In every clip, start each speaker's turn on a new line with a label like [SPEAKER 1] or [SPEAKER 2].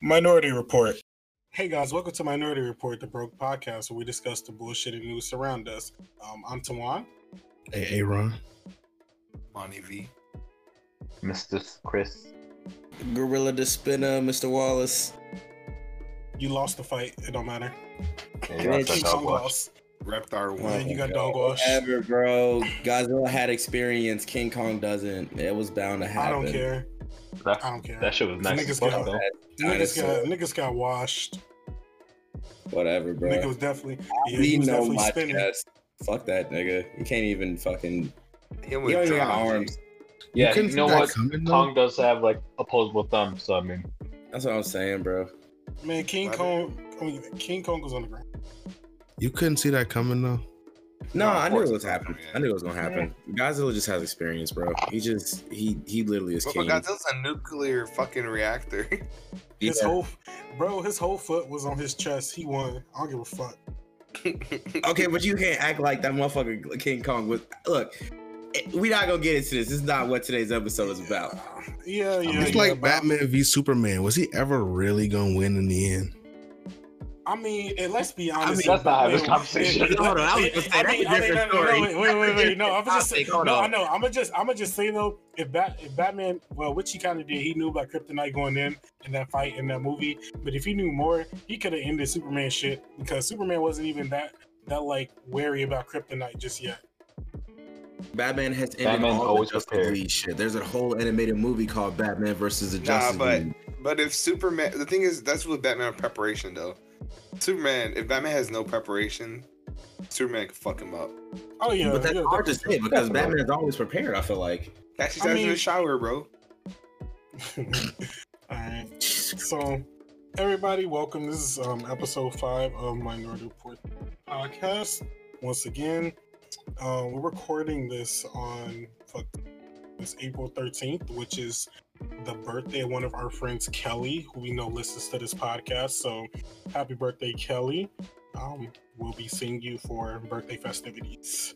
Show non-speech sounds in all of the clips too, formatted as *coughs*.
[SPEAKER 1] Minority Report. Hey guys, welcome to Minority Report, the broke podcast where we discuss the bullshit and news around us. Um, I'm Tawan.
[SPEAKER 2] Hey, Aaron.
[SPEAKER 3] Monty V.
[SPEAKER 4] Mr. Chris.
[SPEAKER 5] Gorilla the Spinner, Mr. Wallace.
[SPEAKER 1] You lost the fight. It don't matter.
[SPEAKER 4] Yeah, you lost that
[SPEAKER 1] King
[SPEAKER 4] dog
[SPEAKER 1] Kong lost.
[SPEAKER 3] Reptar
[SPEAKER 1] Yeah, you got dog wash.
[SPEAKER 5] Ever, bro. Godzilla had experience. King Kong doesn't. It was bound to happen.
[SPEAKER 1] I don't care.
[SPEAKER 4] That,
[SPEAKER 1] I don't care.
[SPEAKER 4] that shit was nice
[SPEAKER 1] Niggas
[SPEAKER 4] as fuck,
[SPEAKER 1] got- Niggas got, niggas got washed.
[SPEAKER 5] Whatever, bro.
[SPEAKER 1] Nigga was definitely. Yeah, he was
[SPEAKER 5] know
[SPEAKER 1] definitely
[SPEAKER 5] my
[SPEAKER 1] spinning.
[SPEAKER 5] chest. Fuck that nigga. You can't even fucking.
[SPEAKER 3] Him
[SPEAKER 5] You
[SPEAKER 3] with
[SPEAKER 5] don't even got arms.
[SPEAKER 4] Yeah,
[SPEAKER 2] couldn't
[SPEAKER 4] you know what?
[SPEAKER 2] coming, though?
[SPEAKER 4] Kong does have like opposable thumbs, so I mean,
[SPEAKER 5] That's what I'm saying, bro.
[SPEAKER 1] Man, King
[SPEAKER 3] Why
[SPEAKER 1] Kong. Oh, King Kong was on the ground.
[SPEAKER 2] You couldn't see that coming though.
[SPEAKER 5] No,
[SPEAKER 3] No,
[SPEAKER 5] I knew it was
[SPEAKER 3] it's not
[SPEAKER 5] happening. I knew it was gonna happen. Godzilla just has experience, bro. He just he he literally is
[SPEAKER 3] But
[SPEAKER 5] king.
[SPEAKER 3] Godzilla's a nuclear fucking reactor. *laughs*
[SPEAKER 1] His
[SPEAKER 5] Yeah.
[SPEAKER 1] whole, bro, his whole foot was on his chest. He won. I don't give a fuck.
[SPEAKER 5] Okay, but you can't act like that motherfucker King Kong was. Look, it- we not gonna get into this. This is not what today's episode is about.
[SPEAKER 1] Yeah, yeah.
[SPEAKER 2] it's
[SPEAKER 1] yeah,
[SPEAKER 2] like
[SPEAKER 1] but I-
[SPEAKER 2] Batman v Superman. Was he ever really gonna win in the end?
[SPEAKER 1] I mean, and let's be honest.
[SPEAKER 4] I mean, that's not how this conversation
[SPEAKER 1] wait.
[SPEAKER 5] Hold on, I was
[SPEAKER 1] wait,
[SPEAKER 5] gonna say,
[SPEAKER 1] I
[SPEAKER 5] that's
[SPEAKER 1] mean-
[SPEAKER 5] a
[SPEAKER 1] I mean,
[SPEAKER 5] different
[SPEAKER 1] no, no,
[SPEAKER 5] story.
[SPEAKER 1] Wait, wait, wait, wait. No, I'm just
[SPEAKER 5] Topic,
[SPEAKER 1] say,
[SPEAKER 5] hold
[SPEAKER 1] no,
[SPEAKER 5] on.
[SPEAKER 1] I know. I'm gonna just, I'm gonna just say though, if Bat, if Batman, well, which he kind of did, he knew about Kryptonite going in in that fight in that movie. But if he knew more, he could have ended Superman shit because Superman wasn't even that that like wary about Kryptonite just yet.
[SPEAKER 5] Batman has ended
[SPEAKER 4] Batman's
[SPEAKER 5] all
[SPEAKER 4] always
[SPEAKER 5] the Justice
[SPEAKER 4] prepared.
[SPEAKER 5] League shit. There's a whole animated movie called Batman versus the
[SPEAKER 3] Nah,
[SPEAKER 5] Justice
[SPEAKER 3] but-
[SPEAKER 5] League.
[SPEAKER 3] but if Superman, the thing is, that's with Batman preparation though. Superman, if Batman has no preparation, Superman can fuck him up.
[SPEAKER 1] Oh yeah,
[SPEAKER 5] but that's
[SPEAKER 1] yeah,
[SPEAKER 5] hard to say because
[SPEAKER 4] Definitely.
[SPEAKER 5] Batman's always prepared. I feel like.
[SPEAKER 3] Actually,
[SPEAKER 1] I
[SPEAKER 3] starts in the shower, bro. *laughs*
[SPEAKER 1] All right. So, everybody, welcome. This is um, episode five of Minority Report podcast. Once again, uh, we're recording this on fuck, this April 13th, which is the birthday of one of our friends, Kelly, who we know listens to this podcast. So, happy birthday, Kelly. Um, we'll be seeing you for birthday festivities.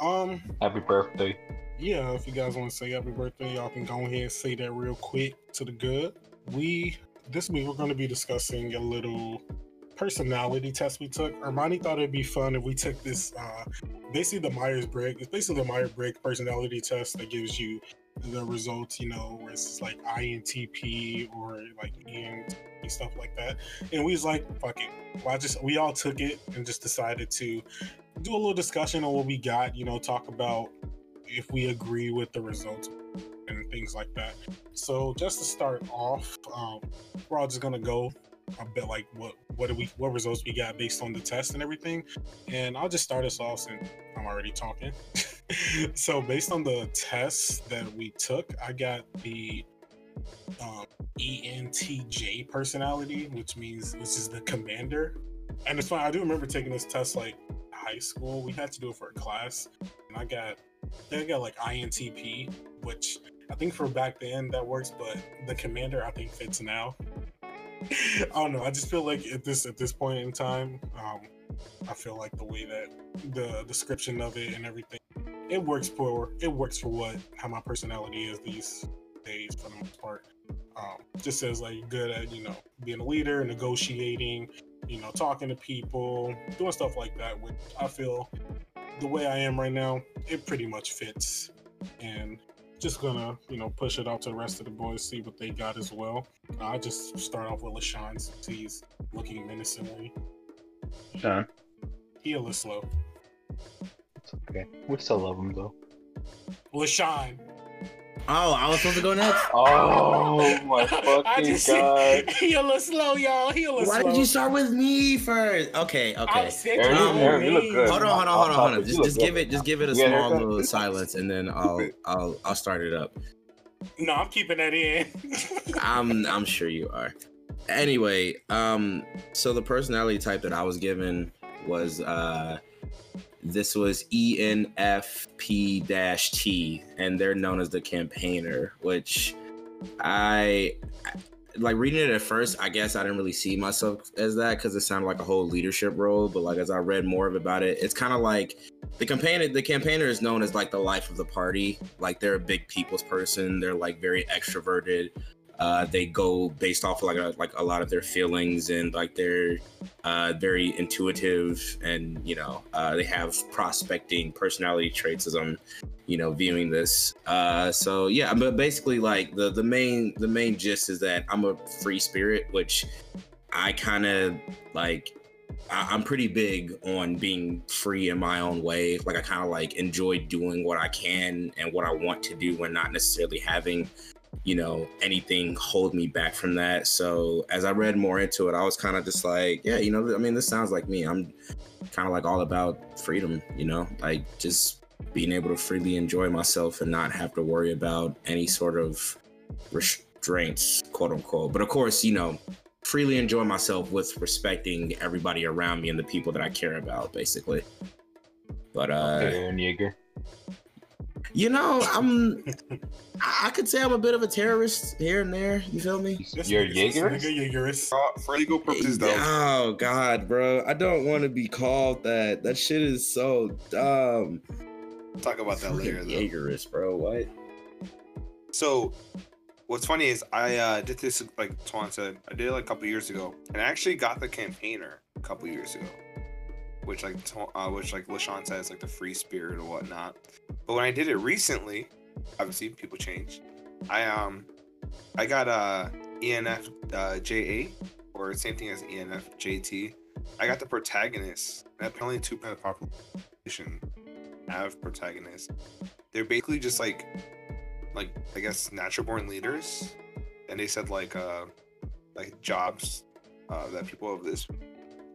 [SPEAKER 1] Um,
[SPEAKER 4] happy birthday.
[SPEAKER 1] yeah, if you guys want to say happy birthday, y'all can go ahead and say that real quick to the good. We this week we're going to be discussing a little personality test we took. Armani thought it'd be fun if we took this uh basically the Myers Briggs. It's basically the Myers Briggs personality test that gives you the results, you know, where it's like INTP or like ENT stuff like that. And we was like, fuck it. Well, I just we all took it and just decided to do a little discussion on what we got, you know, talk about if we agree with the results and things like that. So just to start off, um, we're all just gonna go a bet like what what do we what results we got based on the test and everything. And I'll just start us off since I'm already talking. *laughs* so based on the tests that we took, I got the um, ENTJ personality, which means which is the commander. And it's fine. I do remember taking this test like high school. We had to do it for a class, and I got I think I got like INTP, which I think for back then that works, but the commander I think fits now. *laughs* I don't know. I just feel like at this at this point in time, um, I feel like the way that the description of it and everything, it works for it works for what how my personality is these days for the most part. Um, just says like good at you know being a leader, negotiating, you know, talking to people, doing stuff like that, which I feel the way I am right now, it pretty much fits. And just gonna, you know, push it out to the rest of the boys, see what they got as well. I just start off with LaShawn since he's looking menacingly.
[SPEAKER 4] Sean,
[SPEAKER 1] He a little slow.
[SPEAKER 4] it's okay. We still love him though.
[SPEAKER 1] LaShawn.
[SPEAKER 5] Oh, I was supposed to go next. *laughs*
[SPEAKER 4] Oh my *laughs*
[SPEAKER 1] I
[SPEAKER 4] fucking
[SPEAKER 1] just
[SPEAKER 4] god. *laughs*
[SPEAKER 1] he a little slow, y'all. He a little
[SPEAKER 5] Why
[SPEAKER 1] slow.
[SPEAKER 5] did you start with me first? Okay,
[SPEAKER 1] I
[SPEAKER 5] okay.
[SPEAKER 1] said
[SPEAKER 4] Aaron,
[SPEAKER 1] your
[SPEAKER 4] Aaron, you look good.
[SPEAKER 5] Hold on, hold on, hold on, hold on. Just, just give
[SPEAKER 4] good.
[SPEAKER 5] it, just give it a
[SPEAKER 4] You got a
[SPEAKER 5] small
[SPEAKER 4] haircut?
[SPEAKER 5] little silence, and then I'll, I'll, I'll start it up.
[SPEAKER 1] No, I'm keeping that in.
[SPEAKER 5] I'm, I'm sure you are. Anyway, um, so the personality type that I was given was, uh, this was E ENFP-T, and they're known as the campaigner, which I like reading it at first, I guess I didn't really see myself as that because it sounded like a whole leadership role. But like as I read more of about it, it's kind of like the campaigner. The campaigner is known as like the life of the party. Like they're a big people's person. They're like very extroverted. Uh, they go based off like a, like a lot of their feelings and like they're uh, very intuitive and you know uh, they have prospecting personality traits as I'm you know viewing this. Uh, so yeah, but basically like the the main the main gist is that I'm a free spirit, which I kind of like. I'm pretty big on being free in my own way. Like I kind of like enjoy doing what I can and what I want to do, and not necessarily having you know anything hold me back from that. So as i read more into it i was kind of just like yeah you know i mean this sounds like me. I'm kind of like all about freedom you know? Like just being able to freely enjoy myself and not have to worry about any sort of restraints quote unquote. But of course you know freely enjoy myself with respecting everybody around me and the people that i care about basically. But uh
[SPEAKER 4] Aaron Yeager.
[SPEAKER 5] You know i'm *laughs* I I could say I'm a bit of a terrorist here and there. You feel me?
[SPEAKER 4] You're
[SPEAKER 1] nigga's- this
[SPEAKER 4] Jaeger?
[SPEAKER 3] Uh, for legal purposes, though.
[SPEAKER 5] Oh God, bro! I don't want to be called that. That shit is so dumb.
[SPEAKER 3] Talk about that later, though.
[SPEAKER 5] Jaegerist, bro. What?
[SPEAKER 3] So, what's funny is I uh, did this like Twan said. I did it like a couple years ago, and I actually got the campaigner a couple years ago, which like uh, which like Lashawn says like the free spirit or whatnot. But when I did it recently, obviously people change. I um I got uh ENF uh, JA or same thing as E ENF JT. I got the protagonist. And apparently, two percent of the population have protagonists. They're basically just like like I guess natural born leaders, and they said like uh like jobs uh, that people of this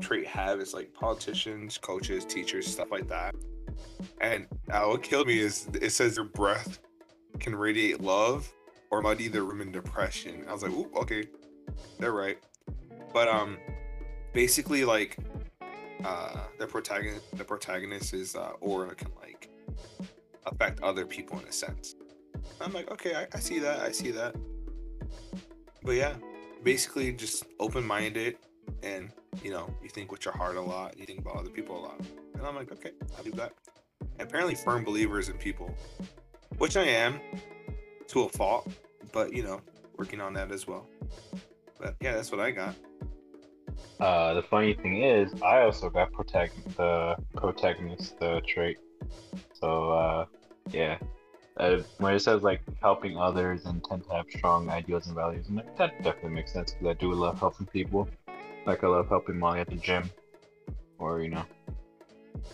[SPEAKER 3] trait have is like politicians, coaches, teachers, stuff like that. And uh, what killed me is it says their breath can radiate love or muddy the room in depression. I was like, ooh, okay, they're right. But um, basically like uh the protagonist the protagonist is uh aura can like affect other people in a sense. I'm like, okay, I, I see that, I see that. But yeah, basically just open minded and you know, you think with your heart a lot, you think about other people a lot. And I'm like, okay, I'll do that. And apparently firm believers in people. Which I am to a fault, but you know, working on that as well. But yeah, that's what I got.
[SPEAKER 4] Uh, the funny thing is, I also got protag- the protagonist uh, trait. So uh, yeah, uh, when it says like helping others and tend to have strong ideals and values, like, that definitely makes sense because I do love helping people. Like I love helping Molly at the gym, or you know,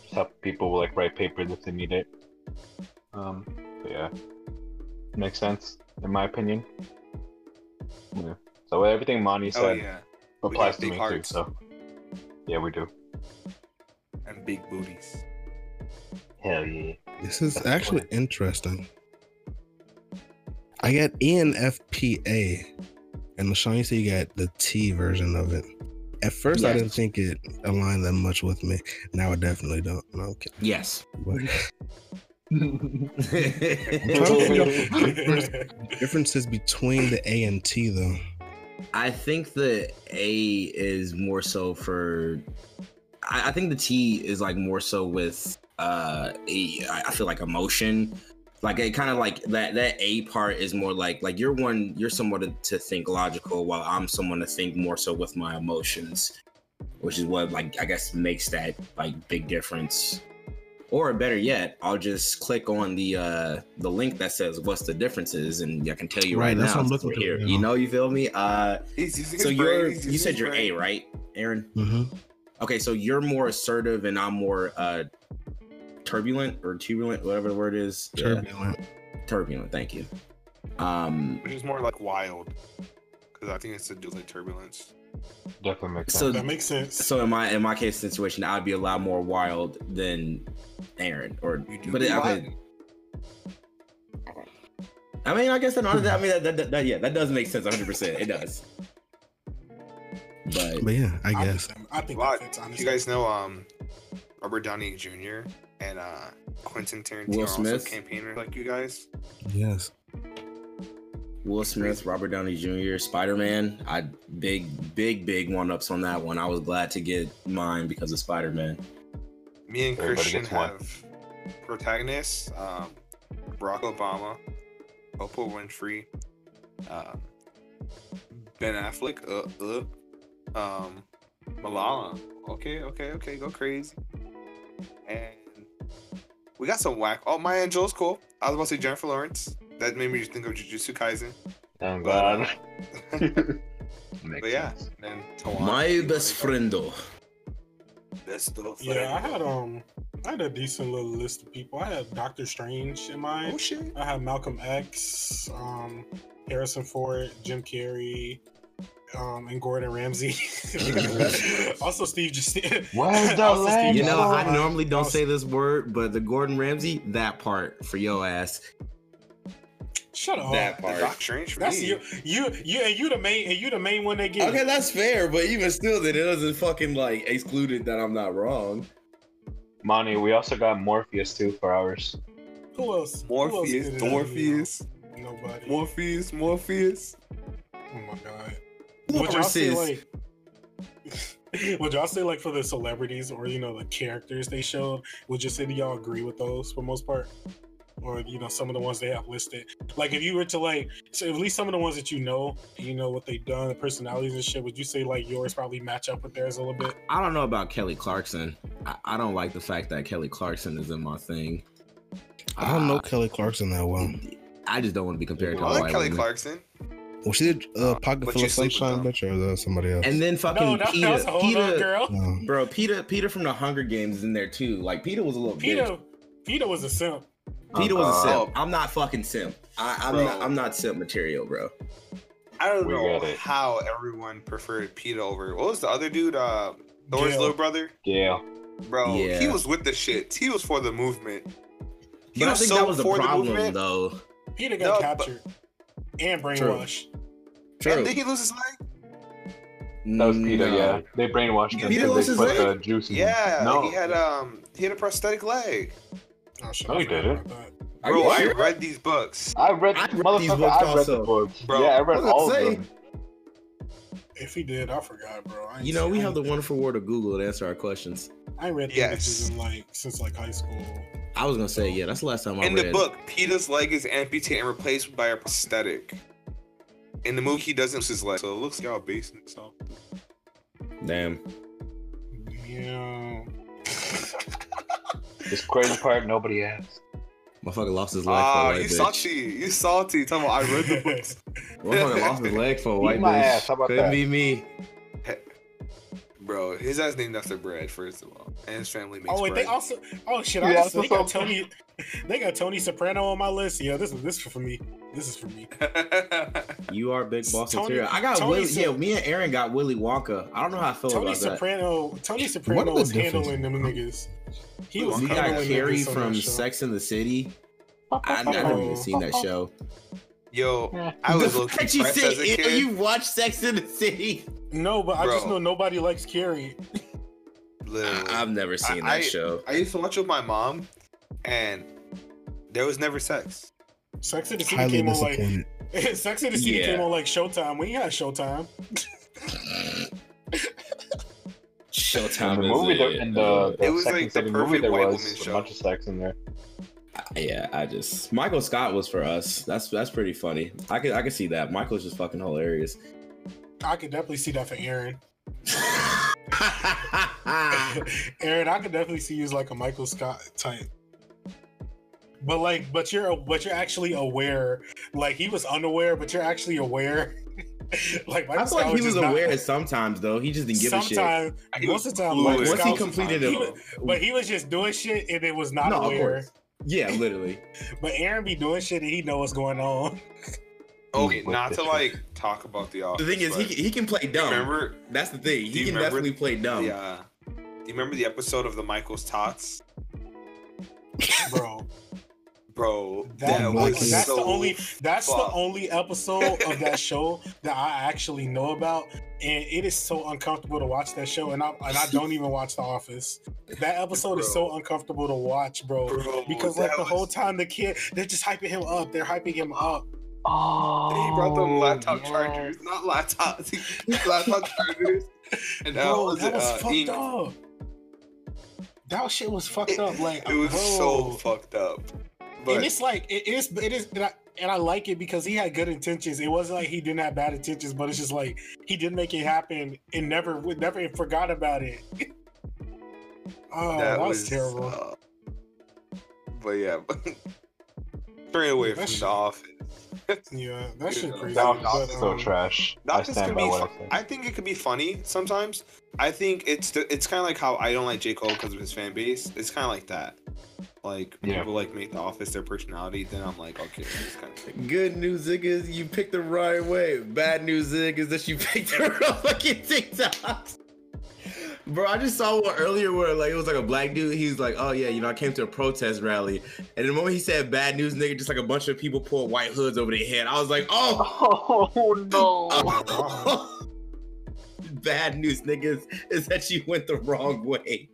[SPEAKER 4] just help people like write papers if they need it. Um, but yeah, makes sense in my opinion. Yeah. So everything Monty
[SPEAKER 3] Oh
[SPEAKER 4] said
[SPEAKER 3] yeah.
[SPEAKER 4] applies to me
[SPEAKER 3] hearts.
[SPEAKER 4] too. So yeah, we do.
[SPEAKER 3] And big booties.
[SPEAKER 4] Hell yeah.
[SPEAKER 2] This is actually interesting. I got ENFPA, and LaShawn, you said you got the T version of it. At first, I didn't think it aligned that much with me. Now I definitely don't. No, I'm kidding.
[SPEAKER 5] Yes.
[SPEAKER 2] But *laughs* I'm trying to figure out *laughs* the difference- differences between the A and T, though.
[SPEAKER 5] I think the A is more so for. I, I think the T is like more so with. Uh, a, I I feel like emotion, like it kind of like that. That A part is more like like you're one. You're someone to, to think logical, while I'm someone to think more so with my emotions, which is what like I guess makes that like big difference. Or better yet, I'll just click on the uh the link that says what's the differences, and I can tell you right,
[SPEAKER 2] Right, that's
[SPEAKER 5] now.
[SPEAKER 2] what I'm looking
[SPEAKER 5] we're
[SPEAKER 2] for,
[SPEAKER 5] here. You know, you feel me? Uh,
[SPEAKER 3] He's using
[SPEAKER 5] so you're
[SPEAKER 3] he's
[SPEAKER 5] you said you're A, right, Aaron?
[SPEAKER 2] mm-hmm.
[SPEAKER 5] Okay, so you're more assertive and I'm more uh turbulent or turbulent, whatever the word is. Yeah,
[SPEAKER 2] Turbulent.
[SPEAKER 5] turbulent. Thank you. Um,
[SPEAKER 3] Which is more like wild. Because I think it's to do with like turbulence.
[SPEAKER 4] Definitely makes sense.
[SPEAKER 5] So-
[SPEAKER 4] sense.
[SPEAKER 1] That makes sense.
[SPEAKER 5] so in my in my case situation, I'd be a lot more wild than Aaron. Or
[SPEAKER 3] You do
[SPEAKER 5] but it,
[SPEAKER 3] wild.
[SPEAKER 5] okay, I mean, I guess that, I mean that, that, that, that yeah, that does make sense. 100. percent It does. But
[SPEAKER 2] But yeah, I
[SPEAKER 1] I
[SPEAKER 2] guess.
[SPEAKER 1] think, I think
[SPEAKER 3] Wow,
[SPEAKER 1] that fits,
[SPEAKER 3] Do you guys know um Robert Downey Jr. and uh Quentin Tarantino
[SPEAKER 5] Will
[SPEAKER 3] are also
[SPEAKER 5] Smith?
[SPEAKER 3] campaigners like you guys?
[SPEAKER 2] Yes.
[SPEAKER 5] Will Smith, Robert Downey Jr., Spider Man. I big, big, big one ups on that one. I was glad to get mine because of Spider Man.
[SPEAKER 3] Me and
[SPEAKER 4] Everybody
[SPEAKER 3] Christian
[SPEAKER 4] gets one.
[SPEAKER 3] have protagonists: um, Barack Obama, Oprah Winfrey, um, Ben Affleck, uh, uh, um, Malala. Okay, okay, okay, go crazy. And we got some whack. Oh, Maya Angelou's cool. I was about to say Jennifer Lawrence. That made me think of Jujutsu Kaisen.
[SPEAKER 4] Thank
[SPEAKER 3] But, uh,
[SPEAKER 4] God. *laughs*
[SPEAKER 3] But yeah,
[SPEAKER 4] sense.
[SPEAKER 3] and Tawana.
[SPEAKER 5] My best friendo.
[SPEAKER 3] Best of
[SPEAKER 1] Yeah, I had um, I had a decent little list of people. I had Doctor Strange in mind.
[SPEAKER 3] Oh shit.
[SPEAKER 1] I had Malcolm X, um, Harrison Ford, Jim Carrey, um, and Gordon Ramsay. *laughs* also, Steve just.
[SPEAKER 4] Where's the
[SPEAKER 1] also
[SPEAKER 4] lamb?
[SPEAKER 5] You know, I normally don't
[SPEAKER 1] Also-
[SPEAKER 5] say this word, but the Gordon Ramsay, that part for your ass.
[SPEAKER 1] Shut up.
[SPEAKER 5] That part.
[SPEAKER 3] Doc Strange for
[SPEAKER 1] That's
[SPEAKER 3] me.
[SPEAKER 1] you. You you and you the main and you the main one they get.
[SPEAKER 5] Okay, that's fair, but even still, that it doesn't fucking like exclude it that I'm not wrong.
[SPEAKER 4] Monty, we also got Morpheus too for ours.
[SPEAKER 1] Who else? Who else
[SPEAKER 3] Morpheus,
[SPEAKER 1] did it, you
[SPEAKER 3] Morpheus.
[SPEAKER 1] Nobody.
[SPEAKER 3] Morpheus, Morpheus.
[SPEAKER 1] Oh my god. Would y'all say like? *laughs* Would y'all say like for the celebrities or you know the characters they showed? Would you say that y'all agree with those for most part? Or you know some of the ones they have listed. Like if you were to like, so at least some of the ones that you know, you know what they've done, the personalities and shit. Would you say like yours probably match up with theirs a little bit?
[SPEAKER 5] I don't know about Kelly Clarkson. I, I don't like the fact that Kelly Clarkson is in my thing.
[SPEAKER 2] I don't know
[SPEAKER 5] Uh,
[SPEAKER 2] Kelly Clarkson that well.
[SPEAKER 5] I just don't want to be compared to
[SPEAKER 3] I
[SPEAKER 5] a
[SPEAKER 3] like Kelly
[SPEAKER 5] woman.
[SPEAKER 3] Clarkson.
[SPEAKER 2] Well, she did uh,
[SPEAKER 3] Uh,
[SPEAKER 2] Pocket
[SPEAKER 3] but
[SPEAKER 2] Full of
[SPEAKER 3] sleep
[SPEAKER 2] Sunshine, bitch, or is that somebody else?
[SPEAKER 5] And then fucking
[SPEAKER 1] No, that, that
[SPEAKER 5] Peeta,
[SPEAKER 1] was Peeta.
[SPEAKER 2] No.
[SPEAKER 5] bro, Peeta, Peeta from the Hunger Games is in there too. Like Peeta was a little bitch.
[SPEAKER 1] Peeta, Peeta was a simp.
[SPEAKER 5] Peeta was a
[SPEAKER 3] Oh.
[SPEAKER 5] simp. I'm not fucking simp. I, I'm
[SPEAKER 3] Bro.
[SPEAKER 5] not. I'm not simp material, bro.
[SPEAKER 3] I don't
[SPEAKER 4] We
[SPEAKER 3] know how everyone preferred Peeta over. What was the other dude? Uh, Thor's
[SPEAKER 1] Gale.
[SPEAKER 3] little brother.
[SPEAKER 4] Yeah.
[SPEAKER 3] Bro,
[SPEAKER 5] Yeah.
[SPEAKER 3] he was with the shit. He was for the movement. He
[SPEAKER 5] But I think
[SPEAKER 3] so
[SPEAKER 5] that was the
[SPEAKER 3] for the
[SPEAKER 5] problem,
[SPEAKER 3] movement.
[SPEAKER 5] though.
[SPEAKER 1] Peter got
[SPEAKER 3] No, but-
[SPEAKER 1] captured and brainwashed.
[SPEAKER 5] True.
[SPEAKER 3] And did he lose his leg?
[SPEAKER 4] That was Peeta,
[SPEAKER 5] No.
[SPEAKER 4] yeah. They brainwashed him
[SPEAKER 5] Peeta
[SPEAKER 4] because
[SPEAKER 5] lost his
[SPEAKER 4] put the
[SPEAKER 5] leg?
[SPEAKER 4] juice in
[SPEAKER 3] Yeah.
[SPEAKER 4] No.
[SPEAKER 3] he had um he had a prosthetic leg.
[SPEAKER 1] Oh, shit,
[SPEAKER 4] No,
[SPEAKER 1] I
[SPEAKER 4] he didn't.
[SPEAKER 1] about.
[SPEAKER 5] Are
[SPEAKER 3] Bro,
[SPEAKER 5] you
[SPEAKER 3] I
[SPEAKER 5] sure?
[SPEAKER 3] read these books.
[SPEAKER 4] I read,
[SPEAKER 5] I read these books
[SPEAKER 4] I read
[SPEAKER 5] also.
[SPEAKER 4] the books.
[SPEAKER 3] Bro,
[SPEAKER 4] yeah, I read
[SPEAKER 5] I
[SPEAKER 4] all
[SPEAKER 5] gonna
[SPEAKER 4] of them.
[SPEAKER 1] If he did, I forgot, bro. I
[SPEAKER 5] You know, we have the wonderful word of Google to answer our questions.
[SPEAKER 1] I read
[SPEAKER 3] Yes.
[SPEAKER 1] images in like since like high school.
[SPEAKER 5] I was gonna say, yeah, that's the last time I
[SPEAKER 3] In
[SPEAKER 5] read.
[SPEAKER 3] In the book, Peeta's leg is amputated and replaced by a prosthetic. In the movie, he doesn't lose his leg, so it looks like y'all basing itself.
[SPEAKER 5] Damn.
[SPEAKER 1] Yeah.
[SPEAKER 4] This crazy part nobody asked.
[SPEAKER 5] Motherfucker lost his leg for
[SPEAKER 3] Ah,
[SPEAKER 5] a white
[SPEAKER 3] you
[SPEAKER 5] bitch.
[SPEAKER 3] salty. You salty. Tell me, I read the books. *laughs*
[SPEAKER 5] Motherfucker lost his leg for a white
[SPEAKER 4] my
[SPEAKER 5] bitch.
[SPEAKER 4] ass, how about
[SPEAKER 5] Couldn't
[SPEAKER 4] that?
[SPEAKER 5] be me.
[SPEAKER 3] Bro, his ass named after bread, first of all. And his family makes
[SPEAKER 1] Oh wait,
[SPEAKER 3] bread.
[SPEAKER 1] they also. Oh shit!
[SPEAKER 4] Yeah,
[SPEAKER 1] I just,
[SPEAKER 4] that's
[SPEAKER 1] they got
[SPEAKER 4] what's up.
[SPEAKER 1] Tony. *laughs* They got Tony Soprano on my list. Yeah, this is this is for me. This is for me. *laughs*
[SPEAKER 5] You are big boss
[SPEAKER 1] Tony-
[SPEAKER 5] material. I got
[SPEAKER 1] Tony
[SPEAKER 5] Willy.
[SPEAKER 1] said-
[SPEAKER 5] Yeah, me and Aaron got Willy Wonka. I don't know how I feel
[SPEAKER 1] Tony
[SPEAKER 5] about that.
[SPEAKER 1] Tony Soprano.
[SPEAKER 2] Tony Soprano
[SPEAKER 1] was
[SPEAKER 2] differences?
[SPEAKER 1] handling them niggas. He was
[SPEAKER 5] We got Carrie from. Sex in the City. I, I *laughs* never even seen that show.
[SPEAKER 3] Yo, I was
[SPEAKER 5] the fact you
[SPEAKER 3] pressed
[SPEAKER 5] say,
[SPEAKER 3] as a kid.
[SPEAKER 5] you watch Sex in the City.
[SPEAKER 1] No, but I just know nobody likes Carrie.
[SPEAKER 3] Literally.
[SPEAKER 5] I, have never seen
[SPEAKER 3] I-
[SPEAKER 5] that show.
[SPEAKER 3] I used to watch with my mom, and there was never sex.
[SPEAKER 1] Sex in the City
[SPEAKER 2] Highly
[SPEAKER 1] came on like. *laughs* Sex in the City
[SPEAKER 5] Yeah.
[SPEAKER 1] came on like Showtime. We had Showtime.
[SPEAKER 5] Showtime
[SPEAKER 4] In the
[SPEAKER 5] is
[SPEAKER 4] movie,
[SPEAKER 5] a-
[SPEAKER 4] there, in the, um, the
[SPEAKER 3] It was like the
[SPEAKER 4] city movie,
[SPEAKER 3] perfect
[SPEAKER 4] there
[SPEAKER 3] white
[SPEAKER 4] was
[SPEAKER 3] woman
[SPEAKER 4] a
[SPEAKER 3] show.
[SPEAKER 4] bunch of sex in there.
[SPEAKER 5] Yeah, I just Michael Scott was for us. That's that's pretty funny. I could I could see that. Michael's just fucking hilarious.
[SPEAKER 1] I could definitely see that for Aaron. *laughs* *laughs* Aaron, I could definitely see you as like a Michael Scott type. But like, but you're but you're actually aware. Like he was unaware, but you're actually aware. *laughs* like Michael
[SPEAKER 5] I feel
[SPEAKER 1] Scott
[SPEAKER 5] like he was
[SPEAKER 1] just not-
[SPEAKER 5] aware sometimes though. He just didn't give a shit.
[SPEAKER 1] Sometimes,
[SPEAKER 3] He
[SPEAKER 1] most of the time,
[SPEAKER 3] fluid.
[SPEAKER 1] Michael
[SPEAKER 5] Once he completed it,
[SPEAKER 1] was- but he was just doing shit and it was not
[SPEAKER 5] no, of
[SPEAKER 1] aware.
[SPEAKER 5] course. Yeah, literally. *laughs*
[SPEAKER 1] But Aaron be doing shit and he know what's going on. *laughs*
[SPEAKER 3] Okay, not to like talk about the office.
[SPEAKER 5] The thing is, he he can play dumb.
[SPEAKER 3] remember
[SPEAKER 5] That's the thing. He can
[SPEAKER 3] remember
[SPEAKER 5] definitely play dumb.
[SPEAKER 3] yeah uh, do you remember the episode of the Michael's Tots?
[SPEAKER 1] Bro,
[SPEAKER 3] Bro,
[SPEAKER 1] that,
[SPEAKER 3] that
[SPEAKER 2] Michael-
[SPEAKER 3] was
[SPEAKER 1] that's
[SPEAKER 3] so
[SPEAKER 1] the only that's the only episode of that show that I actually know about, and it is so uncomfortable to watch that show. And I and I don't even watch The Office. That episode is so uncomfortable to watch, bro.
[SPEAKER 3] Bro,
[SPEAKER 1] Because like
[SPEAKER 3] that
[SPEAKER 1] the whole time the kid, they're just hyping him up. They're hyping him up.
[SPEAKER 4] Oh,
[SPEAKER 3] he brought them laptop
[SPEAKER 4] yeah.
[SPEAKER 3] chargers, not laptops, *laughs* laptop chargers. And
[SPEAKER 1] Bro,
[SPEAKER 3] what was
[SPEAKER 1] that
[SPEAKER 3] it?
[SPEAKER 1] was
[SPEAKER 3] Uh,
[SPEAKER 1] fucked
[SPEAKER 3] ink.
[SPEAKER 1] up. That shit was fucked
[SPEAKER 3] It-
[SPEAKER 1] up. Like
[SPEAKER 3] It was so fucked up.
[SPEAKER 1] And it's like it is it is and I, and I like it because he had good intentions. It wasn't like he didn't have bad intentions, but it's just like he didn't make it happen and never would never forgot about it. *laughs* oh, that, was, terrible.
[SPEAKER 3] uh, but yeah, *laughs* straight away
[SPEAKER 1] That
[SPEAKER 3] from
[SPEAKER 1] shit-
[SPEAKER 3] the office.
[SPEAKER 1] yeah, *laughs* that shit crazy.
[SPEAKER 4] That was
[SPEAKER 1] But,
[SPEAKER 4] so
[SPEAKER 1] um,
[SPEAKER 4] trash.
[SPEAKER 3] The
[SPEAKER 4] I
[SPEAKER 3] office
[SPEAKER 4] stand
[SPEAKER 3] can
[SPEAKER 4] by
[SPEAKER 3] be.
[SPEAKER 4] what I.
[SPEAKER 3] I think it could be funny sometimes. I think it's the, it's kind of like how I don't like J Cole because of his fan base. It's kind of like that. Like
[SPEAKER 4] Yeah.
[SPEAKER 3] people like make the office their personality. Then I'm like, okay, it's kind of thing.
[SPEAKER 5] Good news, niggas, you picked the right way. Bad news, niggas, that you picked the *laughs* wrong fucking TikToks. Bro, I just saw one earlier where like it was like a black dude. He was like, "Oh yeah, you know, I came to a protest rally," and the moment he said "bad news, nigga," just like a bunch of people pulled white hoods over their head. I was like, "Oh,
[SPEAKER 4] Oh no!
[SPEAKER 5] oh. *laughs* bad news, niggas, is that you went the wrong way."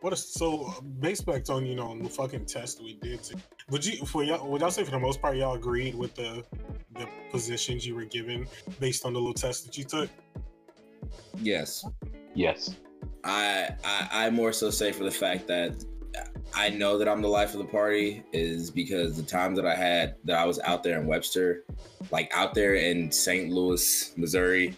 [SPEAKER 1] What is so uh, based back on you know on the fucking test we did? To, would you for y'all would y'all say for the most part y'all agreed with the the positions you were given based on the little test that you took?
[SPEAKER 5] Yes.
[SPEAKER 4] Yes.
[SPEAKER 5] I, I I more so say for the fact that I know that I'm the life of the party is because the time that I had that I was out there in Webster, like out there in St. Louis, Missouri,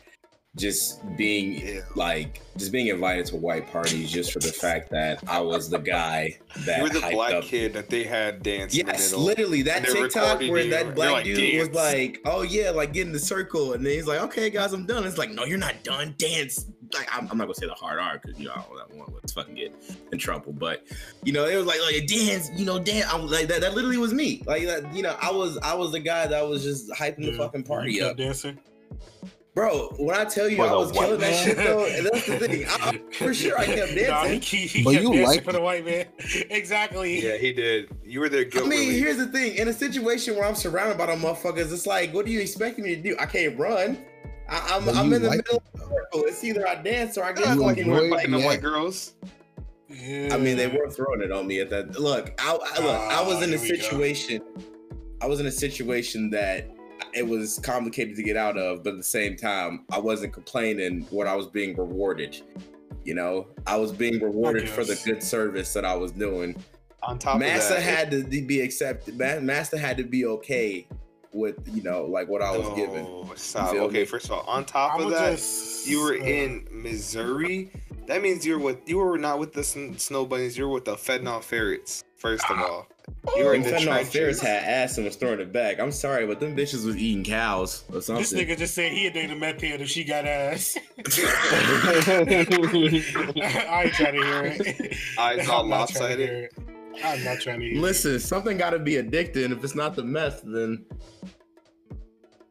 [SPEAKER 5] just being
[SPEAKER 3] Yeah.
[SPEAKER 5] like just being invited to white parties just for the fact that I was the guy that
[SPEAKER 3] You were the black
[SPEAKER 5] up
[SPEAKER 3] kid that they had dance in the
[SPEAKER 5] Yes,
[SPEAKER 3] middle.
[SPEAKER 5] literally that TikTok where
[SPEAKER 3] you,
[SPEAKER 5] that black
[SPEAKER 3] like,
[SPEAKER 5] dude was like, "Oh yeah, like get in the circle," and then he's like, "Okay, guys, I'm done." It's like, "No, you're not done. Dance." Like I'm, I'm not gonna say the hard R because you know I don't want to fucking get in trouble, but you know it was like, like dance, you know, dance. I'm like that. That literally was me. Like that, you know, I was I was the guy that was just hyping the fucking party
[SPEAKER 1] You
[SPEAKER 5] up,
[SPEAKER 1] dancing.
[SPEAKER 5] bro. When I tell you I was
[SPEAKER 4] white
[SPEAKER 5] killing that shit though, and that's the thing. I, I- *laughs* for sure, I kept
[SPEAKER 1] Nah, he,
[SPEAKER 5] dancing.
[SPEAKER 1] he, he
[SPEAKER 2] But
[SPEAKER 1] kept
[SPEAKER 2] you
[SPEAKER 1] dancing
[SPEAKER 2] liked
[SPEAKER 1] for the white man. *laughs* exactly.
[SPEAKER 3] Yeah, he did. You were there.
[SPEAKER 5] I
[SPEAKER 3] guilt
[SPEAKER 5] mean,
[SPEAKER 3] relief.
[SPEAKER 5] here's the thing. In a situation where I'm surrounded by the motherfuckers, it's like, what do you expect me to do? I can't run. I, I'm,
[SPEAKER 2] But
[SPEAKER 5] I'm in the
[SPEAKER 2] like
[SPEAKER 5] middle of the circle. It's either I dance or I get
[SPEAKER 3] Yeah,
[SPEAKER 2] You
[SPEAKER 3] like
[SPEAKER 5] fucking
[SPEAKER 3] you were
[SPEAKER 2] enjoyed
[SPEAKER 3] fighting the
[SPEAKER 2] the
[SPEAKER 3] white girls.
[SPEAKER 1] Yeah.
[SPEAKER 5] I mean, they were throwing it on me at that. Look, I, I look. I was
[SPEAKER 1] Ah,
[SPEAKER 5] in a
[SPEAKER 1] here we go.
[SPEAKER 5] situation. I was in a situation that it was complicated to get out of, but at the same time, I wasn't complaining what I was being rewarded. You know, I was being rewarded for the good service that I was doing.
[SPEAKER 3] On top
[SPEAKER 5] Massa
[SPEAKER 3] of that, Master
[SPEAKER 5] had to be accepted. Ma- Master had to be okay with you know like what I was given.
[SPEAKER 3] Oh, Stop. Okay,
[SPEAKER 5] me?
[SPEAKER 3] first of all, on top
[SPEAKER 1] I
[SPEAKER 3] of that,
[SPEAKER 1] just,
[SPEAKER 3] you were
[SPEAKER 1] uh,
[SPEAKER 3] in Missouri. That means you're with you were not with the sn- snow bunnies. You're with the Fednall ferrets. First of all, you were in the
[SPEAKER 5] Fentanyl Ferris
[SPEAKER 3] trenches.
[SPEAKER 5] had ass and was throwing it back. I'm sorry, but them bitches was eating cows or something.
[SPEAKER 1] This nigga just said he'd date a meth head if she got ass. *laughs* *laughs* I ain't trying to hear it.
[SPEAKER 3] Eyes *laughs*
[SPEAKER 1] I'm not trying to
[SPEAKER 3] lopsided.
[SPEAKER 1] Hear it. I'm not trying to hear
[SPEAKER 5] Listen, something got to be addicted. and If it's not the meth, then.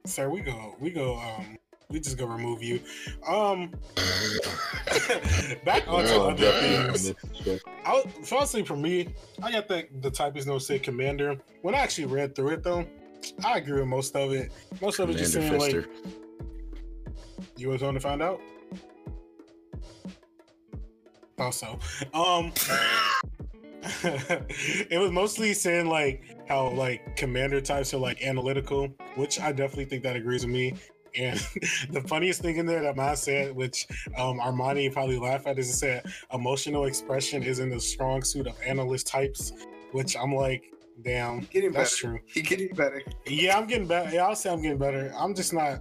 [SPEAKER 1] Sir, we go, we go, um, we just gonna remove you. Um, *laughs* back onto
[SPEAKER 4] We're on
[SPEAKER 1] other
[SPEAKER 4] Jeopardy on
[SPEAKER 1] things.
[SPEAKER 4] this.
[SPEAKER 1] I honestly, for me, I got that the type typist no say commander. When I actually read through it, though, I agree with most of it. Most of it just
[SPEAKER 5] Commander
[SPEAKER 1] saying like, you was on to find out. Also, um, *laughs* it was mostly saying like how like commander types are like analytical, which I definitely think that agrees with me. And *laughs* the funniest thing in there that mine said, which um, Armani probably laugh at, is it said emotional expression is in the strong suit of analyst types, which I'm like, damn,
[SPEAKER 3] Getting
[SPEAKER 1] that's
[SPEAKER 3] better.
[SPEAKER 1] true.
[SPEAKER 3] He getting better.
[SPEAKER 1] Yeah, I'm getting better. Yeah, I'll say I'm getting better. I'm just not.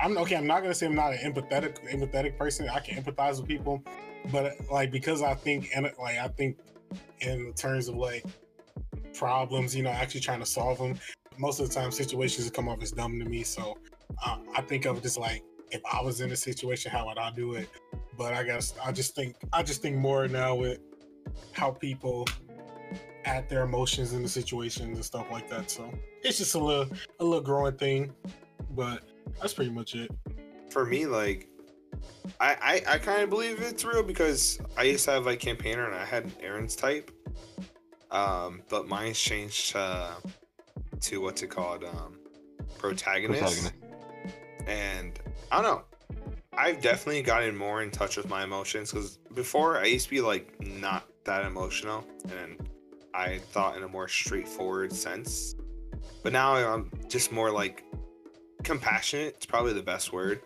[SPEAKER 1] I'm okay. I'm not gonna say I'm not an empathetic empathetic person. I can empathize with people, but like because I think and like I think in terms of like problems, you know, actually trying to solve them. Most of the time, situations come off as dumb to me. So uh, I think of as like if I was in a situation, how would I do it? But I guess I just think I just think more now with how people add their emotions in the situations and stuff like that. So it's just a little a little growing thing, but that's pretty much it.
[SPEAKER 3] For me, like, I I, I kind of believe it's real because I used to have like campaigner and I had Aaron's type, um, but mine's changed uh, to what's it called, um, protagonist.
[SPEAKER 4] Protagonist.
[SPEAKER 3] and I don't know. I've definitely gotten more in touch with my emotions because before I used to be like not that emotional, and I thought in a more straightforward sense. but now I'm just more like compassionate. It's probably the best word,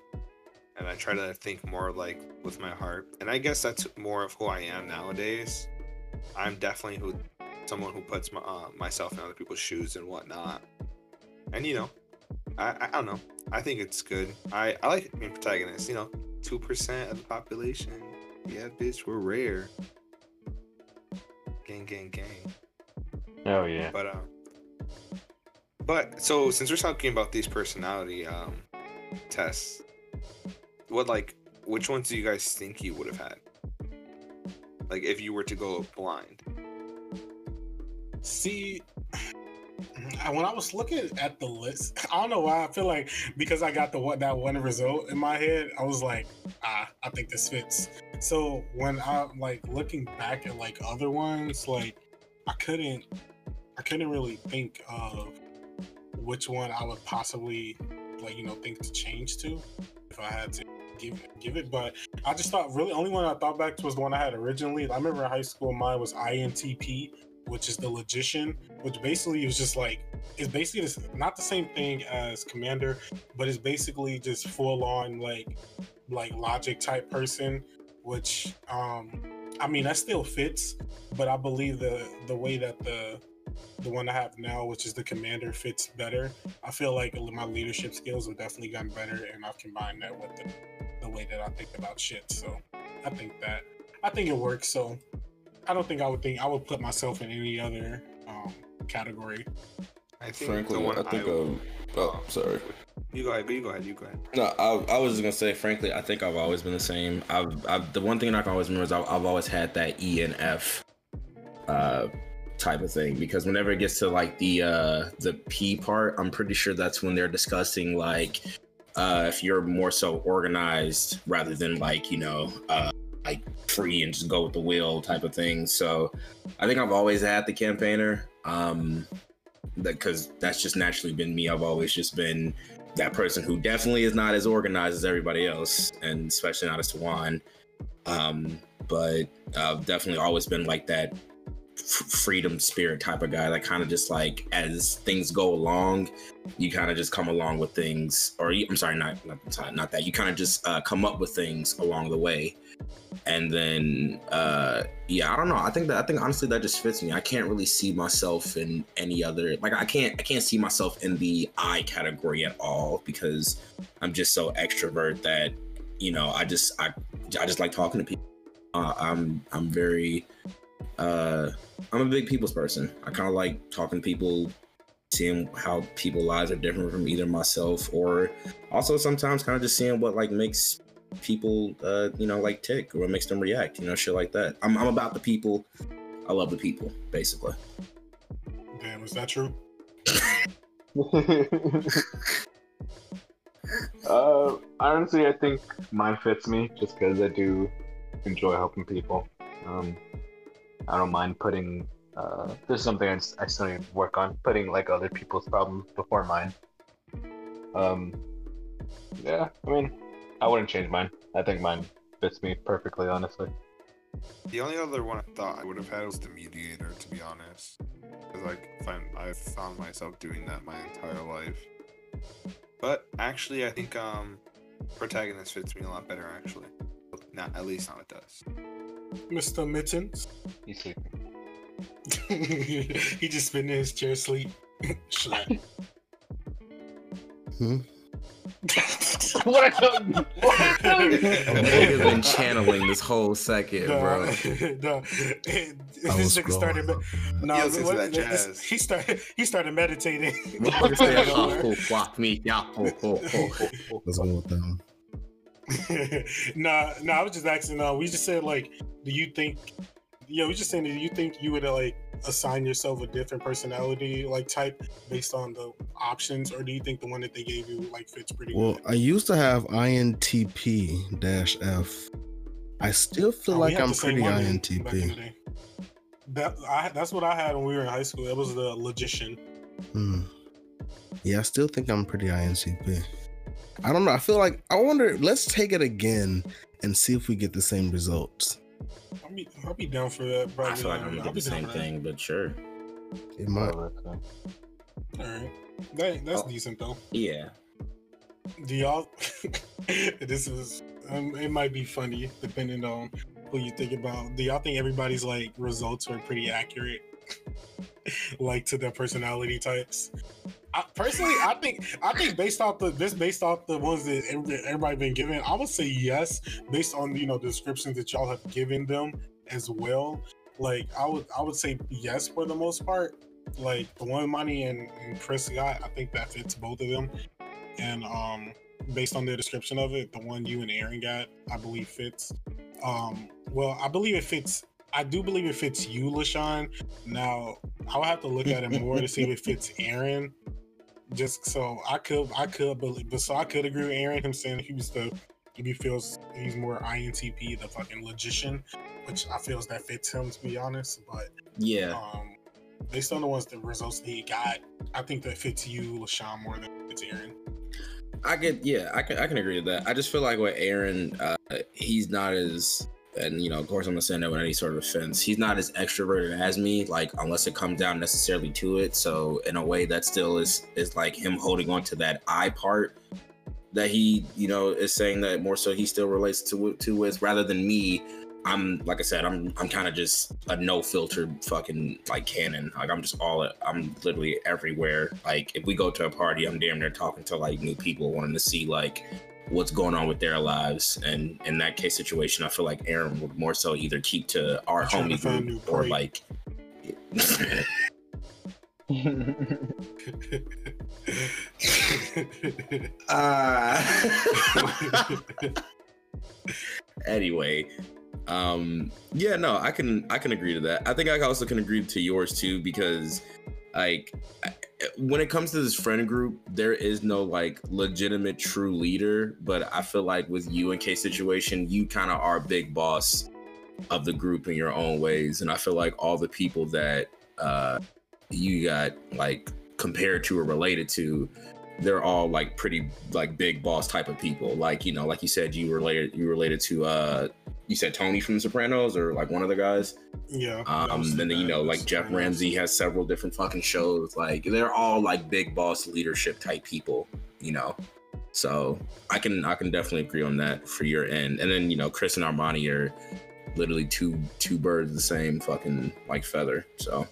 [SPEAKER 3] and I try to think more like with my heart. And I guess that's more of who I am nowadays. I'm definitely who someone who puts my, uh, myself in other people's shoes and whatnot. And you know, I, I, don't know. I think it's good. I I like being protagonist. You know, two percent of the population. Yeah, bitch, we're rare. Gang, gang, gang.
[SPEAKER 4] Oh yeah.
[SPEAKER 3] But um, but so since we're talking about these personality um tests, what like which ones do you guys think you would have had? Like if you were to go blind.
[SPEAKER 1] See, *sighs* when I was looking at the list, *laughs* I don't know why I feel like because I got the what that one result in my head, I was like, ah, I think this fits. So when I'm like looking back at like other ones, like I couldn't, I couldn't really think of which one I would possibly like you know think to change to if I had to give give it. But I just thought really only one I thought back to was the one I had originally. I remember in high school mine was INTP, which is the logician, which basically is just like it's basically this, not the same thing as commander, but it's basically just full on like like logic type person, which um I mean that still fits, but I believe the the way that the the one I have now, which is the commander, fits better. I feel like my leadership skills have definitely gotten better, and I've combined that with the, the way that I think about shit. So I think that I think it works. So I don't think I would think I would put myself in any other um, category.
[SPEAKER 3] I think
[SPEAKER 6] Frankly,
[SPEAKER 3] the one
[SPEAKER 6] I think
[SPEAKER 3] would-
[SPEAKER 6] um, oh, sorry.
[SPEAKER 3] You go ahead. You go ahead. You go ahead.
[SPEAKER 5] No, I, I was just gonna say, frankly, I think I've always been the same. I've, I've the one thing I can always remember is I've, I've always had that E and F, uh, type of thing. Because whenever it gets to like the uh the P part, I'm pretty sure that's when they're discussing like, uh, if you're more so organized rather than like you know, uh, like free and just go with the wheel type of thing. So, I think I've always had the campaigner. Um, because that's just naturally been me. I've always just been that person who definitely is not as organized as everybody else, and especially not as Tawan. Um, but I've definitely always been like that freedom spirit type of guy that kind of just like as things go along, you kind of just come along with things, or you, I'm sorry, not not, not that you kind of just uh, come up with things along the way. And then, uh, yeah, I don't know. I think that I think honestly that just fits me. I can't really see myself in any other like I can't I can't see myself in the I category at all because I'm just so extrovert that you know I just I I just like talking to people. Uh, I'm I'm very uh I'm a big people's person. I kind of like talking to people, seeing how people lives are different from either myself or also sometimes kind of just seeing what like makes people uh you know like tick or what makes them react you know shit like that i'm, I'm about the people i love the people basically
[SPEAKER 1] Damn, is that true? *laughs*
[SPEAKER 4] uh, honestly, I think mine fits me just because I do enjoy helping people. Um, I don't mind putting. Uh, this is something I, I still need to work on putting like other people's problems before mine. Um, yeah, I mean, I wouldn't change mine. I think mine fits me perfectly, honestly.
[SPEAKER 3] The only other one I thought I would have had was the mediator, to be honest. Because like, find, I've found myself doing that my entire life. But actually, I think um, protagonist fits me a lot better. Actually, not at least not it does.
[SPEAKER 1] Mr. Mittens.
[SPEAKER 4] You see, *laughs*
[SPEAKER 1] he just spinning in his chair asleep. *laughs* Slap.
[SPEAKER 2] Hmm? *laughs*
[SPEAKER 4] what I done? What I done?
[SPEAKER 5] nigga's been channeling this whole second bro
[SPEAKER 1] no,
[SPEAKER 2] I
[SPEAKER 1] this
[SPEAKER 2] was
[SPEAKER 1] nigga started. Me- no,
[SPEAKER 3] Yo,
[SPEAKER 1] what-
[SPEAKER 3] that
[SPEAKER 1] this-
[SPEAKER 3] jazz.
[SPEAKER 1] he started. He started meditating.
[SPEAKER 5] Motherfucker said, "Oh, oh, fuck me, yeah, oh, oh, oh."
[SPEAKER 2] Let's go with that one. *laughs*
[SPEAKER 1] nah, nah. I was just asking. Uh, we just said like, do you think? Yeah, we just saying. Do you think you would like assign yourself a different personality like type based on the options, or do you think the one that they gave you like fits pretty
[SPEAKER 2] Well,
[SPEAKER 1] good?
[SPEAKER 2] I used to have INTP dash F. I still feel
[SPEAKER 1] Oh,
[SPEAKER 2] like I'm pretty
[SPEAKER 1] one then, back in the
[SPEAKER 2] INTP.
[SPEAKER 1] That I, that's what I had when we were in high school. It was the logician.
[SPEAKER 2] Hmm. Yeah, I still think I'm pretty INTP. I don't know. I feel like I wonder. Let's take it again and see if we get the same results.
[SPEAKER 1] I'll be, I'll be down for that. Bro.
[SPEAKER 5] i feel like i'm
[SPEAKER 1] I'll
[SPEAKER 5] gonna
[SPEAKER 1] be
[SPEAKER 5] do the same thing but sure
[SPEAKER 2] It might.
[SPEAKER 1] All right, that, that's
[SPEAKER 5] Oh.
[SPEAKER 1] decent though.
[SPEAKER 5] Yeah.
[SPEAKER 1] Do y'all? *laughs* this is um, it might be funny depending on who you think about. Do y'all think everybody's like results are pretty accurate, *laughs* like to their personality types? I, personally, I think I think based off the this based off the ones that everybody been given, I would say yes, based on you know the descriptions that y'all have given them as well. Like I would I would say yes for the most part. Like the one money and, and Chris got, I think that fits both of them. And um based on the description of it, the one you and Aaron got, I believe fits. Um well, I believe it fits I do believe it fits you, LaShawn. Now I'll have to look at it more to see if it fits *laughs* Aaron. Just so I could I could believe but so I could agree with Aaron, him saying he was the he feels he's more INTP, the fucking logician, which I feels that fits him to be honest. But
[SPEAKER 5] Yeah.
[SPEAKER 1] um based on the ones the results that he got, I think that fits you, LaShawn, more than it's Aaron.
[SPEAKER 5] I get yeah, I can I can agree with that. I just feel like with Aaron, uh, he's not as and you know, of course I'm gonna say that with any sort of offense. He's not as extroverted as me, like unless it comes down necessarily to it. So in a way that still is is like him holding on to that I part that he, you know, is saying that more so he still relates to to with rather than me. I'm like I said, I'm I'm kind of just a no filter fucking like cannon. Like I'm just all I'm literally everywhere. Like if we go to a party, I'm damn near talking to like new people, wanting to see like what's going on with their lives. And in that case situation, I feel like Aaron would more so either keep to our
[SPEAKER 1] Trying to
[SPEAKER 5] homie group or like uh *laughs* *laughs* anyway um yeah no i can i can agree to that i think i also can agree to yours too because like when it comes to this friend group there is no like legitimate true leader but i feel like with you and k situation you kind of are big boss of the group in your own ways and i feel like all the people that uh you got like compared to or related to they're all like pretty like big boss type of people. Like you know, like you said, you related you related to uh you said Tony from The Sopranos or like one of the guys.
[SPEAKER 1] yeah.
[SPEAKER 5] Um, and then you know, like Jeff. Ramsay has several different fucking shows. Like they're all like big boss leadership type people. You know, so I can I can definitely agree on that for your end. And then you know, Chris and Armani are literally two two birds of the same fucking like feather. So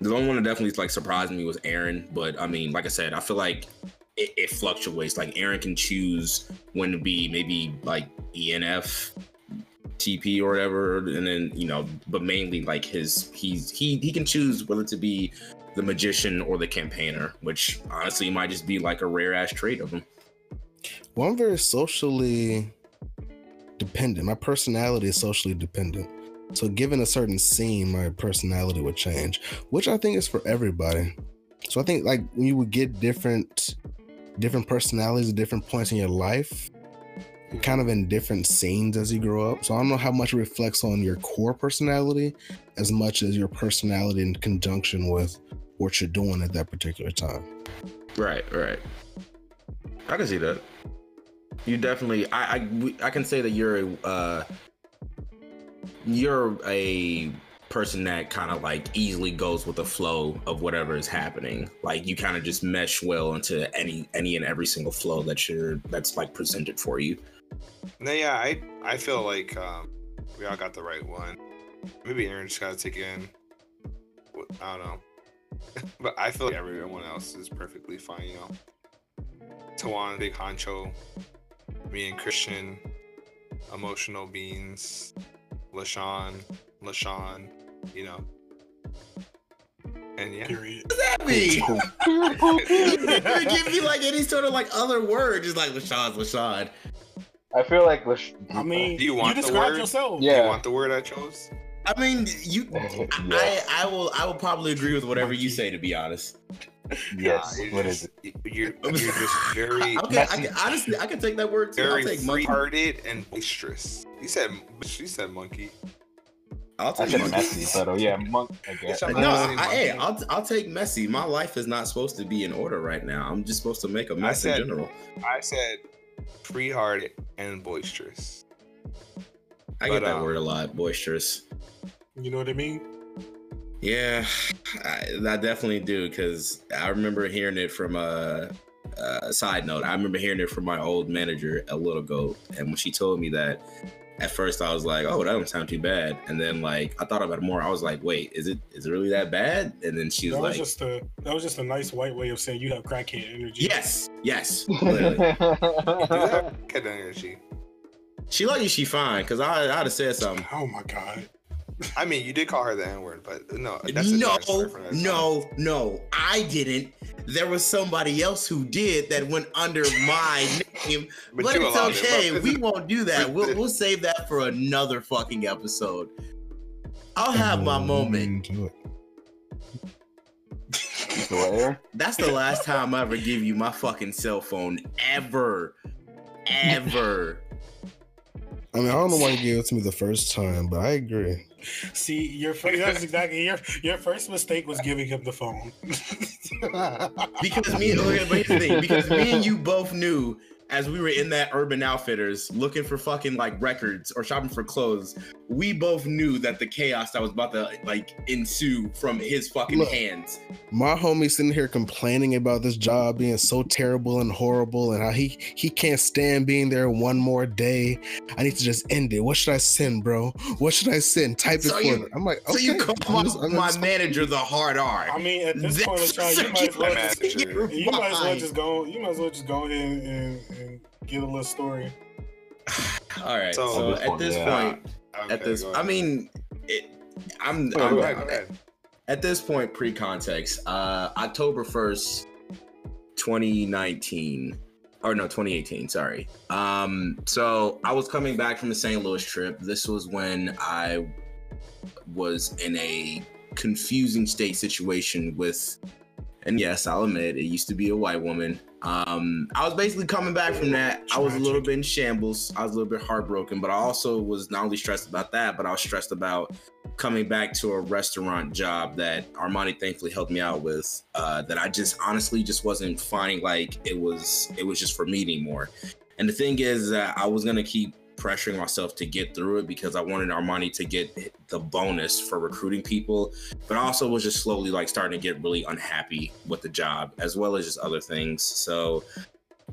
[SPEAKER 5] the only one that definitely like surprised me was Aaron. But I mean, like I said, I feel like it, it fluctuates. Like Aaron can choose when to be maybe like ENF, TP or whatever, and then you know, but mainly like his he's he he can choose whether to be the magician or the campaigner, which honestly might just be like a rare ass trait of him.
[SPEAKER 2] Well, I'm very socially dependent. My personality is socially dependent. So, given a certain scene, my personality would change, which I think is for everybody. So, I think like when you would get different, different personalities at different points in your life, kind of in different scenes as you grow up. So, I don't know how much it reflects on your core personality as much as your personality in conjunction with what you're doing at that particular time.
[SPEAKER 5] Right, right. I can see that. You definitely. I I, I can say that you're a uh, you're a person that kind of like easily goes with the flow of whatever is happening. Like you kind of just mesh well into any any and every single flow that you're that's like presented for you.
[SPEAKER 3] No, yeah, I I feel like um, we all got the right one. Maybe Aaron just gotta take in. I don't know, *laughs* but I feel like everyone else is perfectly fine. You know, Tawan, Big Honcho, me and Christian, emotional beings, Lashawn, Lashawn, you know, and yeah.
[SPEAKER 1] Period.
[SPEAKER 5] That mean? *laughs* *laughs* give me like any sort of like other word, just like Lashad, Lashad.
[SPEAKER 4] I feel like Lash-
[SPEAKER 1] I mean,
[SPEAKER 3] Do you want the
[SPEAKER 1] described
[SPEAKER 3] word?
[SPEAKER 1] yourself.
[SPEAKER 3] Do
[SPEAKER 4] Yeah.
[SPEAKER 3] you want the word I chose?
[SPEAKER 5] I mean, you. *laughs*
[SPEAKER 4] Yeah.
[SPEAKER 5] I, I will. I will probably agree with whatever you say. To be honest.
[SPEAKER 4] Yes.
[SPEAKER 3] Nah,
[SPEAKER 4] what
[SPEAKER 3] just,
[SPEAKER 4] is it?
[SPEAKER 3] You're, *laughs* you're just very,
[SPEAKER 5] Okay. I can, honestly, I can take that word too. I'll
[SPEAKER 3] very
[SPEAKER 5] take monkey.
[SPEAKER 3] free-hearted and boisterous. You said, she said monkey.
[SPEAKER 5] I'll take
[SPEAKER 4] said
[SPEAKER 5] monkey.
[SPEAKER 4] messy, but oh yeah, monk. I guess.
[SPEAKER 3] I'm
[SPEAKER 5] No, I,
[SPEAKER 3] saying
[SPEAKER 5] I, hey. I'll, I'll take messy. My life is not supposed to be in order right now. I'm just supposed to make a mess
[SPEAKER 3] said-
[SPEAKER 5] in general.
[SPEAKER 3] I said free-hearted and boisterous.
[SPEAKER 5] I get that
[SPEAKER 3] um,
[SPEAKER 5] word a lot. Boisterous.
[SPEAKER 1] You know what I mean?
[SPEAKER 5] Yeah, I, I definitely do because I remember hearing it from a, a side note. I remember hearing it from my old manager a little ago, and when she told me that, at first I was like, "Oh, that don't sound too bad," and then like I thought about it more. I was like, "Wait, is it is it really that bad?" And then she was
[SPEAKER 1] That was
[SPEAKER 5] like,
[SPEAKER 1] just a that was just a nice white way of saying you have crackhead energy.
[SPEAKER 5] "Yes, yes." *laughs* literally.
[SPEAKER 3] Do that *laughs* energy.
[SPEAKER 5] she lucky she fine because I I'd have said something.
[SPEAKER 1] Oh my god.
[SPEAKER 3] I mean, you did call her the N word, but no, that's a
[SPEAKER 5] no,
[SPEAKER 3] different story for another time.
[SPEAKER 5] no, no. I didn't. There was somebody else who did that went under my *laughs* name.
[SPEAKER 3] But
[SPEAKER 5] But, it's
[SPEAKER 3] allowed it,
[SPEAKER 5] okay. We won't do that. We'll, *laughs* we'll save that for another fucking episode. I'll have my moment.
[SPEAKER 2] Mm, Into it.
[SPEAKER 4] So what, Aaron?
[SPEAKER 5] That's the last time I ever give you my fucking cell phone ever. Ever.
[SPEAKER 2] I mean, I don't know why you gave it to me the first time, but I agree.
[SPEAKER 1] See, your fir- that's exactly your your first mistake was giving him the phone. *laughs*
[SPEAKER 5] Because me, oh, thing. Because me and you both knew as we were in that Urban Outfitters looking for fucking like records or shopping for clothes, we both knew that the chaos that was about to like ensue from his fucking
[SPEAKER 2] Look.
[SPEAKER 5] hands.
[SPEAKER 2] My homie sitting here complaining about this job being so terrible and horrible, and how he he can't stand being there one more day. I need to just end it. What should I send, bro? What should I send? Type it
[SPEAKER 5] So
[SPEAKER 2] for
[SPEAKER 5] you-
[SPEAKER 2] me. I'm like,
[SPEAKER 5] So you call
[SPEAKER 2] I'm just-
[SPEAKER 5] my,
[SPEAKER 2] I'm
[SPEAKER 5] my
[SPEAKER 2] just-
[SPEAKER 5] manager the hard R.
[SPEAKER 1] I mean, at this point,
[SPEAKER 5] That's
[SPEAKER 1] you might as well just, you might as well just go. You might as well just go ahead and, and, and get a little story. *sighs*
[SPEAKER 5] All right.
[SPEAKER 3] So-
[SPEAKER 5] So,
[SPEAKER 4] At this point,
[SPEAKER 5] this
[SPEAKER 4] yeah.
[SPEAKER 5] point,
[SPEAKER 3] Okay,
[SPEAKER 5] at this,
[SPEAKER 3] go
[SPEAKER 5] I mean, it, I'm,
[SPEAKER 3] Go
[SPEAKER 5] I'm
[SPEAKER 3] ahead, go ahead.
[SPEAKER 5] at this point pre-context. Uh, October first, 2019 or no 2018 sorry um so i was coming back from the st louis trip this was when i was in a confusing state situation with and yes i'll admit it used to be a white woman um i was basically coming back from that i was a little bit in shambles i was a little bit heartbroken but i also was not only stressed about that but i was stressed about coming back to a restaurant job that Armani thankfully helped me out with. Uh, that I just honestly just wasn't finding like it was it was just for me anymore. And the thing is that I was gonna keep pressuring myself to get through it because I wanted Armani to get the bonus for recruiting people, but I also was just slowly like starting to get really unhappy with the job as well as just other things. So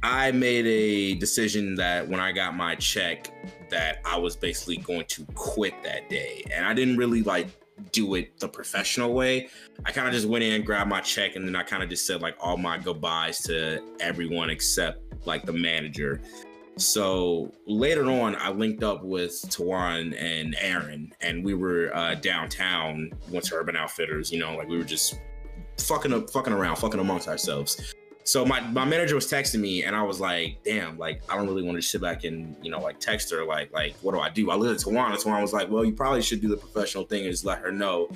[SPEAKER 5] I made a decision that when I got my check that I was basically going to quit that day. And I didn't really like do it the professional way. I kind of just went in, grabbed my check, and then I kind of just said like all my goodbyes to everyone except like the manager. So later on, I linked up with Tawan and Aaron, and we were uh, downtown, went to Urban Outfitters. You know, like we were just fucking up, fucking around, fucking amongst ourselves. So my, my manager was texting me and I was like, damn, like I don't really want to sit back and, you know, like text her like like what do I do? I looked at Tawana. Tawana was like, Well, you probably should do the professional thing and just let her know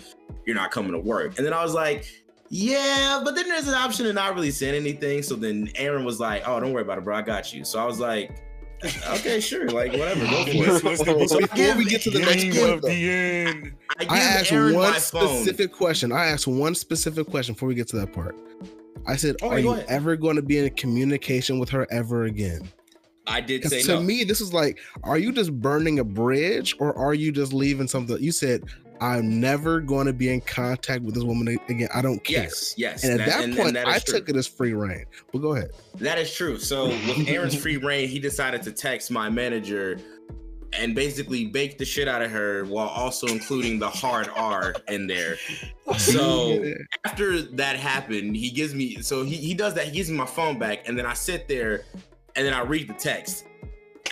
[SPEAKER 5] you're not coming to work. And then I was like, Yeah, but then there's an option of not really saying anything. So then Aaron was like, Oh, don't worry about it, bro. I got you. So I was like, Okay, sure, like whatever, go for
[SPEAKER 1] This
[SPEAKER 5] it.
[SPEAKER 1] was the
[SPEAKER 5] So
[SPEAKER 2] Before we get to the next
[SPEAKER 1] beginning
[SPEAKER 2] point,
[SPEAKER 1] of
[SPEAKER 2] though,
[SPEAKER 1] the end.
[SPEAKER 5] I give
[SPEAKER 2] I asked
[SPEAKER 5] Aaron
[SPEAKER 2] one
[SPEAKER 5] my phone.
[SPEAKER 2] specific question. I asked one specific question before we get to that part. I said,
[SPEAKER 5] Okay,
[SPEAKER 2] "Are you
[SPEAKER 5] ahead.
[SPEAKER 2] ever going to be in communication with her ever again?"
[SPEAKER 5] I did say
[SPEAKER 2] to
[SPEAKER 5] no.
[SPEAKER 2] me, this is like, are you just burning a bridge, or are you just leaving something? You said, "I'm never going to be in contact with this woman again. I don't care."
[SPEAKER 5] yes, yes.
[SPEAKER 2] And at that,
[SPEAKER 5] and- and
[SPEAKER 2] point,
[SPEAKER 5] that
[SPEAKER 2] I
[SPEAKER 5] true.
[SPEAKER 2] took it as free rein. But go ahead.
[SPEAKER 5] That is true. So with Aaron's free *laughs* rein, he decided to text my manager and basically bake the shit out of her while also including the hard R in there. So *laughs* after that happened, he gives me so he, he does that, he gives me my phone back, and then I sit there and then I read the text.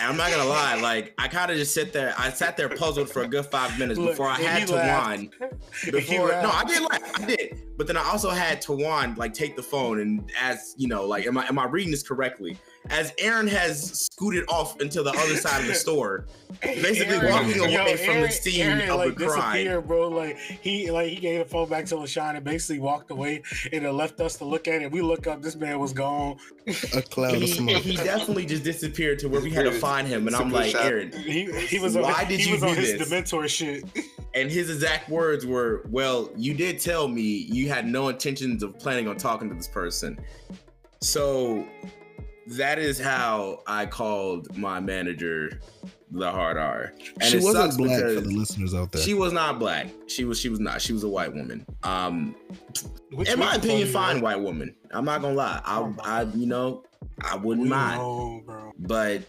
[SPEAKER 5] And I'm not gonna lie, like I kind of just sit there. I sat there puzzled for a good five minutes
[SPEAKER 1] Look,
[SPEAKER 5] before I had
[SPEAKER 1] he
[SPEAKER 5] to
[SPEAKER 1] laughed.
[SPEAKER 5] whine *laughs*
[SPEAKER 1] He
[SPEAKER 5] before no, I did laugh. I did. But then I also had Tawan like take the phone and ask, you know, like am I am I reading this correctly? As Aaron has scooted off into the other side of the store, *laughs* basically
[SPEAKER 1] Aaron-
[SPEAKER 5] walking away from the scene
[SPEAKER 1] Aaron,
[SPEAKER 5] of
[SPEAKER 1] like,
[SPEAKER 5] the crime.
[SPEAKER 1] disappeared, bro. Like he like he gave the phone back to LaShawn and basically walked away and then left us to look at it. We look up, this man was gone.
[SPEAKER 2] A cloud of
[SPEAKER 5] He,
[SPEAKER 2] smoke.
[SPEAKER 5] he definitely just disappeared to where we had to find him, and I'm like,
[SPEAKER 3] shot.
[SPEAKER 5] Aaron.
[SPEAKER 1] He he was on,
[SPEAKER 5] Why did
[SPEAKER 1] he
[SPEAKER 5] you
[SPEAKER 1] was on
[SPEAKER 5] do
[SPEAKER 1] his
[SPEAKER 5] this?
[SPEAKER 1] Dementor shit.
[SPEAKER 5] And his exact words were, "Well, you did tell me you had no intentions of planning on talking to this person." So that is how I called my manager the hard R. And
[SPEAKER 2] she
[SPEAKER 5] it
[SPEAKER 2] wasn't
[SPEAKER 5] sucks
[SPEAKER 2] black for
[SPEAKER 5] because
[SPEAKER 2] the listeners out there.
[SPEAKER 5] She was not black. She was. She was not. She was a white woman. Um,
[SPEAKER 1] Which
[SPEAKER 5] in my opinion, fine
[SPEAKER 1] right?
[SPEAKER 5] white woman. I'm not gonna lie. I,
[SPEAKER 1] Oh,
[SPEAKER 5] I, you know, I wouldn't
[SPEAKER 1] We
[SPEAKER 5] mind.
[SPEAKER 1] know, bro.
[SPEAKER 5] But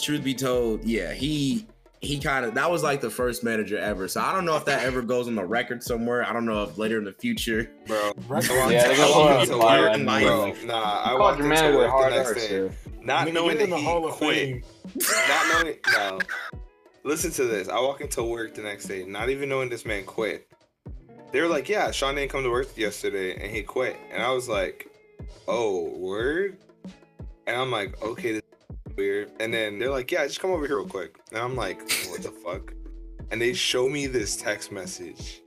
[SPEAKER 5] truth be told, yeah, he he kind of that was like the first manager ever. So I don't know if that ever goes on the record somewhere. I don't know if later in the future.
[SPEAKER 3] bro.
[SPEAKER 1] Right?
[SPEAKER 3] I
[SPEAKER 4] Yeah, they're
[SPEAKER 3] I
[SPEAKER 4] gonna
[SPEAKER 3] walked
[SPEAKER 4] put it
[SPEAKER 3] into
[SPEAKER 4] on fire
[SPEAKER 3] work- bro, Nah, I
[SPEAKER 4] Called
[SPEAKER 3] walked
[SPEAKER 4] your
[SPEAKER 3] into
[SPEAKER 4] manager
[SPEAKER 3] work the
[SPEAKER 4] hard
[SPEAKER 3] next day,
[SPEAKER 4] sir.
[SPEAKER 3] not
[SPEAKER 1] Nigga,
[SPEAKER 3] knowing that he quit. Not knowing no. Listen to this. I walk into work the next day, not even knowing this man quit. They were like, "Yeah, Sean didn't come to work yesterday, and he quit." And I was like, "Oh, word." And I'm like, "Okay, this is weird." And then they're like, "Yeah, just come over here real quick." And I'm like, "What the fuck?" And they show me this text message.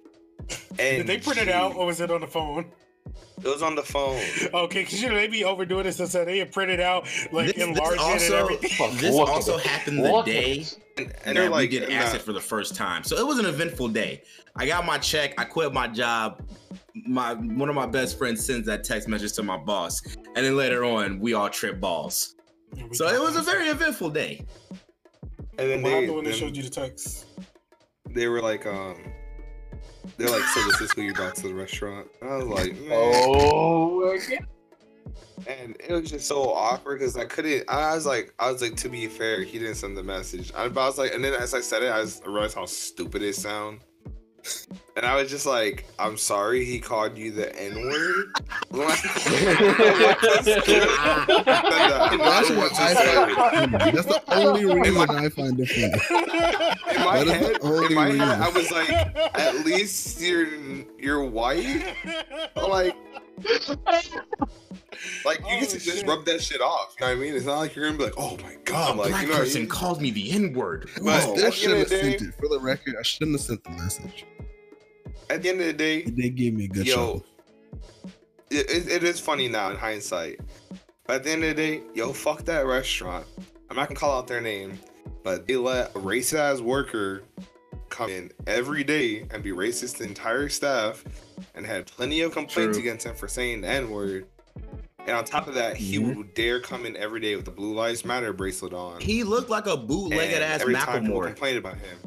[SPEAKER 3] And
[SPEAKER 1] Did they print it out or was it on the phone?
[SPEAKER 3] It was on the phone.
[SPEAKER 1] Okay, because you know they be overdoing it, so so they print it out, like
[SPEAKER 5] This- this
[SPEAKER 1] enlarge it and everything.
[SPEAKER 4] Fuck,
[SPEAKER 5] This also happened the
[SPEAKER 4] Look
[SPEAKER 5] day
[SPEAKER 4] it.
[SPEAKER 3] And,
[SPEAKER 5] and
[SPEAKER 3] and
[SPEAKER 5] that
[SPEAKER 3] like,
[SPEAKER 5] we did
[SPEAKER 3] nah.
[SPEAKER 5] acid for the first time. So it was an eventful day. I got my check. I quit my job. My one of my best friends sends that text message to my boss, and then later on we all trip balls. So it was a very eventful day.
[SPEAKER 3] and then
[SPEAKER 1] What
[SPEAKER 3] they,
[SPEAKER 1] happened when they showed you the text?
[SPEAKER 3] they were like, um, they're like, so this is who you brought to the restaurant. And I was like, man.
[SPEAKER 4] Oh, my God.
[SPEAKER 3] And it was just so awkward because I couldn't. I was like, I was like, to be fair, he didn't send the message. I, but I was like, and then as I said it, I just realized how stupid it sound. And I was just like, I'm sorry, he called you the N word. *laughs* *laughs*
[SPEAKER 2] That's what I find. That's the only reason I find it funny. *laughs*
[SPEAKER 3] In my
[SPEAKER 2] the
[SPEAKER 3] head, in my head, I was like, at least you're you're white. Like, like you
[SPEAKER 1] Oh,
[SPEAKER 3] get to oh, just
[SPEAKER 1] shit.
[SPEAKER 3] rub that shit off. You know what I mean? It's not like you're gonna be like, oh my god,
[SPEAKER 5] a
[SPEAKER 3] like
[SPEAKER 5] black
[SPEAKER 3] you know what I
[SPEAKER 5] person
[SPEAKER 3] mean?
[SPEAKER 5] called me the N word.
[SPEAKER 3] But-
[SPEAKER 2] I
[SPEAKER 3] at the end
[SPEAKER 2] shouldn't
[SPEAKER 3] of
[SPEAKER 2] have
[SPEAKER 3] the
[SPEAKER 2] sent
[SPEAKER 3] day-
[SPEAKER 2] it. For the record, I shouldn't have sent the message.
[SPEAKER 3] At the end of the day,
[SPEAKER 2] they gave me a good
[SPEAKER 3] Yo, it, it, it is funny now in hindsight. But at the end of the day, yo, fuck that restaurant. I'm not gonna call out their name, but they let a racist ass worker come in every day and be racist to the entire staff and had plenty of complaints
[SPEAKER 5] True.
[SPEAKER 3] against him for saying the N-word. And on top of that, he
[SPEAKER 5] Mhm.
[SPEAKER 3] would dare come in every day with the Blue Lives Matter bracelet on.
[SPEAKER 5] He looked like a bootlegged
[SPEAKER 3] and
[SPEAKER 5] ass
[SPEAKER 3] every time people
[SPEAKER 5] Macklemore.
[SPEAKER 3] complained about him.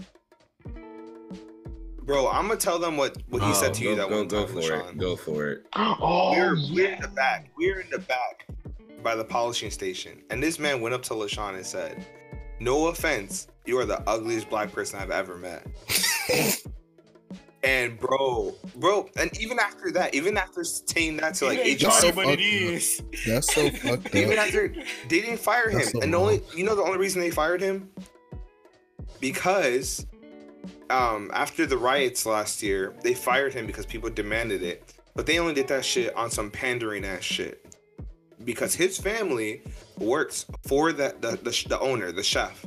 [SPEAKER 3] Bro, I'm gonna tell them what, what he
[SPEAKER 5] Oh,
[SPEAKER 3] said to you
[SPEAKER 5] go,
[SPEAKER 3] that
[SPEAKER 5] go,
[SPEAKER 3] one
[SPEAKER 5] go
[SPEAKER 3] time,
[SPEAKER 5] for
[SPEAKER 3] LaShawn.
[SPEAKER 5] it. Go for it.
[SPEAKER 4] Oh,
[SPEAKER 3] we're, we're in the back. We're in the back by the polishing station. And this man went up to LaShawn and said, No offense, you are the ugliest black person I've ever met. *laughs* and bro, bro, and even after that, even after saying that to like
[SPEAKER 1] It ain't
[SPEAKER 3] HR,
[SPEAKER 1] funny,
[SPEAKER 2] so
[SPEAKER 1] but it
[SPEAKER 2] fucked
[SPEAKER 1] is.
[SPEAKER 2] That's so *laughs* fucked
[SPEAKER 3] even after they didn't fire him.
[SPEAKER 2] So
[SPEAKER 3] and the only you know the only reason they fired him? Because um after the riots last year, they fired him because people demanded it. But they only did that shit on some pandering ass shit. Because his family works for the the, the, the owner, the chef.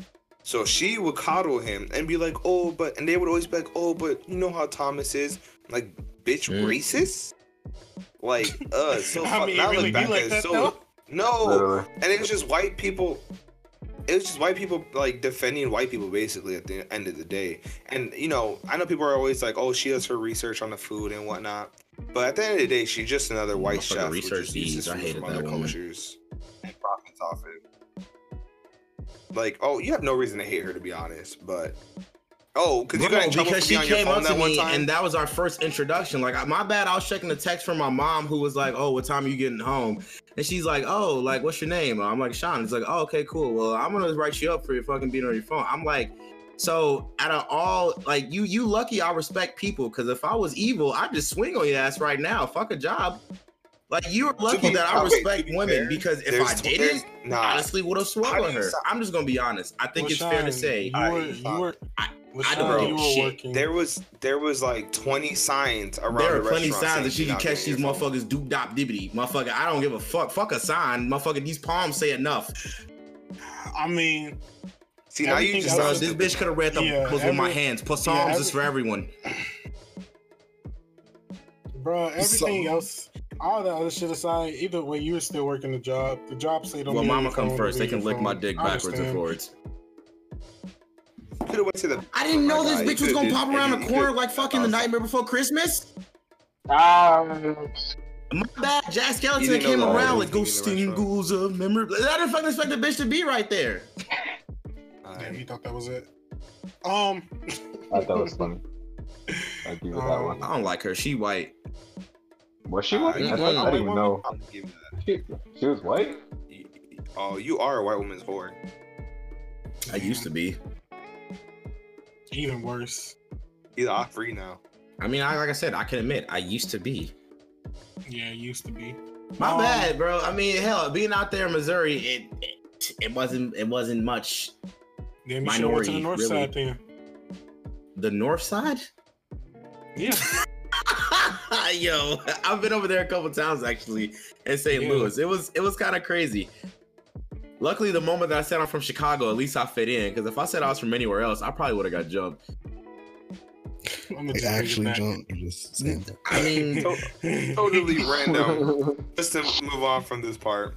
[SPEAKER 3] So she would coddle him and be like, "Oh, but," and they would always be like, "Oh, but you know how Thomas is, like, bitch,
[SPEAKER 5] Mm.
[SPEAKER 3] racist." Like, uh, *laughs* so
[SPEAKER 1] I
[SPEAKER 3] fuck-
[SPEAKER 1] mean,
[SPEAKER 3] now
[SPEAKER 1] it
[SPEAKER 3] I
[SPEAKER 1] really be
[SPEAKER 3] back
[SPEAKER 1] like that,
[SPEAKER 3] so
[SPEAKER 1] though?
[SPEAKER 3] no,
[SPEAKER 4] Literally.
[SPEAKER 3] and it was just white people. It was just white people like defending white people basically at the end of the day. And you know, I know people are always like, "Oh, she does her research on the food and whatnot," but at the end of the day, she's just another white
[SPEAKER 5] Motherfucker
[SPEAKER 3] chef who
[SPEAKER 5] research
[SPEAKER 3] just uses
[SPEAKER 5] these. I
[SPEAKER 3] food
[SPEAKER 5] hated
[SPEAKER 3] from
[SPEAKER 5] that
[SPEAKER 3] other
[SPEAKER 5] woman.
[SPEAKER 3] cultures and profits off it. Like, oh, you have no reason to hate her to be honest, but oh, because you got in trouble
[SPEAKER 5] because she
[SPEAKER 3] being on your
[SPEAKER 5] came up to me and that was our first introduction. Like my bad, I was checking the text from my mom who was like, "Oh, what time are you getting home?" And she's like, "Oh, like what's your name?" I'm like, "Sean." It's like, "Oh, okay, cool. Well, I'm gonna write you up for your fucking being on your phone." I'm like, so out of all, like you, you lucky I respect people because if I was evil, I'd just swing on your ass right now. Fuck a job. Like you're lucky
[SPEAKER 3] be-
[SPEAKER 5] that I
[SPEAKER 3] okay,
[SPEAKER 5] respect
[SPEAKER 3] be
[SPEAKER 5] women
[SPEAKER 3] fair,
[SPEAKER 5] because if
[SPEAKER 3] There's
[SPEAKER 5] I didn't,
[SPEAKER 3] there's- nah,
[SPEAKER 5] honestly would have
[SPEAKER 3] How
[SPEAKER 5] swung
[SPEAKER 3] do
[SPEAKER 5] on
[SPEAKER 3] you
[SPEAKER 5] her.
[SPEAKER 3] stop-
[SPEAKER 5] I'm just gonna be honest. I think it's fair to say
[SPEAKER 1] you
[SPEAKER 3] I-
[SPEAKER 1] were, you were,
[SPEAKER 5] I- I don't
[SPEAKER 1] you were
[SPEAKER 5] shit.
[SPEAKER 1] working.
[SPEAKER 3] there was there was like 20 signs around
[SPEAKER 5] There
[SPEAKER 3] the
[SPEAKER 5] are plenty
[SPEAKER 3] restaurant
[SPEAKER 5] signs that she
[SPEAKER 3] could
[SPEAKER 5] catch these
[SPEAKER 3] on your
[SPEAKER 5] motherfuckers doop dop dibbity. Motherfucker, I don't give a fuck. Fuck a sign. Motherfucker, these palms say enough.
[SPEAKER 1] I mean,
[SPEAKER 3] See now you
[SPEAKER 1] Everything
[SPEAKER 3] just
[SPEAKER 5] Bro, this bitch could have read the
[SPEAKER 1] Yeah,
[SPEAKER 5] Bibles with my
[SPEAKER 1] every-
[SPEAKER 5] hands. Psalms
[SPEAKER 1] yeah,
[SPEAKER 5] is for everyone.
[SPEAKER 1] Bro, *laughs* everything
[SPEAKER 2] So-
[SPEAKER 1] else, all that other shit aside, either way, you were still working the job. The job say don't
[SPEAKER 5] Well, mama come first. They can
[SPEAKER 1] your
[SPEAKER 5] lick my dick backwards and forwards.
[SPEAKER 3] could have went to the
[SPEAKER 5] I didn't know this
[SPEAKER 3] God,
[SPEAKER 5] bitch was gonna pop around the corner like fucking the Nightmare Before Christmas.
[SPEAKER 4] Um,
[SPEAKER 5] My bad. Jack
[SPEAKER 3] You
[SPEAKER 5] Skeleton
[SPEAKER 3] didn't
[SPEAKER 5] came around
[SPEAKER 3] was
[SPEAKER 5] like
[SPEAKER 3] gonna be in the
[SPEAKER 5] ghosting
[SPEAKER 3] restaurant.
[SPEAKER 5] ghouls of memory. I didn't fucking expect the bitch to be right there. *laughs*
[SPEAKER 3] Alright.
[SPEAKER 1] Yeah, you thought that was it. Um,
[SPEAKER 4] I thought it was funny. *laughs* I give you that
[SPEAKER 1] Um,
[SPEAKER 4] one.
[SPEAKER 5] I don't like her. She white.
[SPEAKER 4] Was she
[SPEAKER 3] Uh,
[SPEAKER 4] white?
[SPEAKER 3] you
[SPEAKER 4] I,
[SPEAKER 5] want
[SPEAKER 4] thought-
[SPEAKER 5] a
[SPEAKER 4] I
[SPEAKER 1] white
[SPEAKER 4] didn't even know.
[SPEAKER 3] I'll give you that.
[SPEAKER 4] She, she was white.
[SPEAKER 3] Oh, you are a white woman's whore.
[SPEAKER 5] I used to be.
[SPEAKER 1] even worse.
[SPEAKER 3] He's off free now.
[SPEAKER 5] I mean, I like I said, I can admit I used to be.
[SPEAKER 1] Yeah, used to be.
[SPEAKER 5] My
[SPEAKER 1] Um,
[SPEAKER 5] bad, bro. I mean, hell, being out there in Missouri, it it, it wasn't it wasn't much.
[SPEAKER 1] Then you should have to the
[SPEAKER 5] Minority,
[SPEAKER 1] north
[SPEAKER 5] really.
[SPEAKER 1] side then.
[SPEAKER 5] The north side.
[SPEAKER 1] Yeah. *laughs*
[SPEAKER 5] Yo, I've been over there a couple times actually in St.
[SPEAKER 1] Yeah.
[SPEAKER 5] Louis. It was it was kind of crazy. Luckily, the moment that I said I'm from Chicago, at least I fit in. Because if I said I was from anywhere else, I probably would have got jumped.
[SPEAKER 1] I'm gonna
[SPEAKER 2] Like,
[SPEAKER 1] just bring it
[SPEAKER 2] actually jumped. Just.
[SPEAKER 5] I mean, *laughs*
[SPEAKER 3] Totally random. *laughs* Just to move on from this part.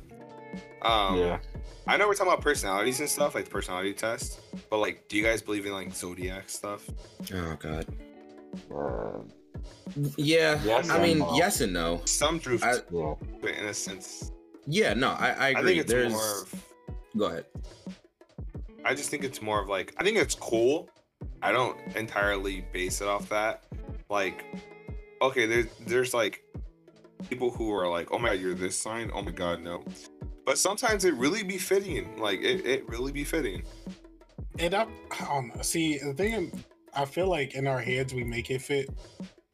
[SPEAKER 3] Um,
[SPEAKER 4] yeah.
[SPEAKER 3] I know we're talking about personalities and stuff, like the personality test. But like, do you guys believe in like zodiac stuff?
[SPEAKER 5] oh god. Yeah,
[SPEAKER 4] Yes
[SPEAKER 5] I mean,
[SPEAKER 4] no.
[SPEAKER 5] yes and no.
[SPEAKER 3] Some truth
[SPEAKER 5] I-
[SPEAKER 3] to
[SPEAKER 4] yeah.
[SPEAKER 3] it in a sense.
[SPEAKER 5] Yeah, no, I, I
[SPEAKER 3] I,
[SPEAKER 5] agree.
[SPEAKER 3] think it's
[SPEAKER 5] There's.
[SPEAKER 3] more of.
[SPEAKER 5] Go ahead.
[SPEAKER 3] I just think it's more of like I think it's cool. I don't entirely base it off that. Like, okay, there's there's like people who are like, oh my god, you're this sign. Oh my god, no. But sometimes it really be fitting. Like it, it really be fitting.
[SPEAKER 1] And I, I don't know. See, the thing, I feel like in our heads we make it fit.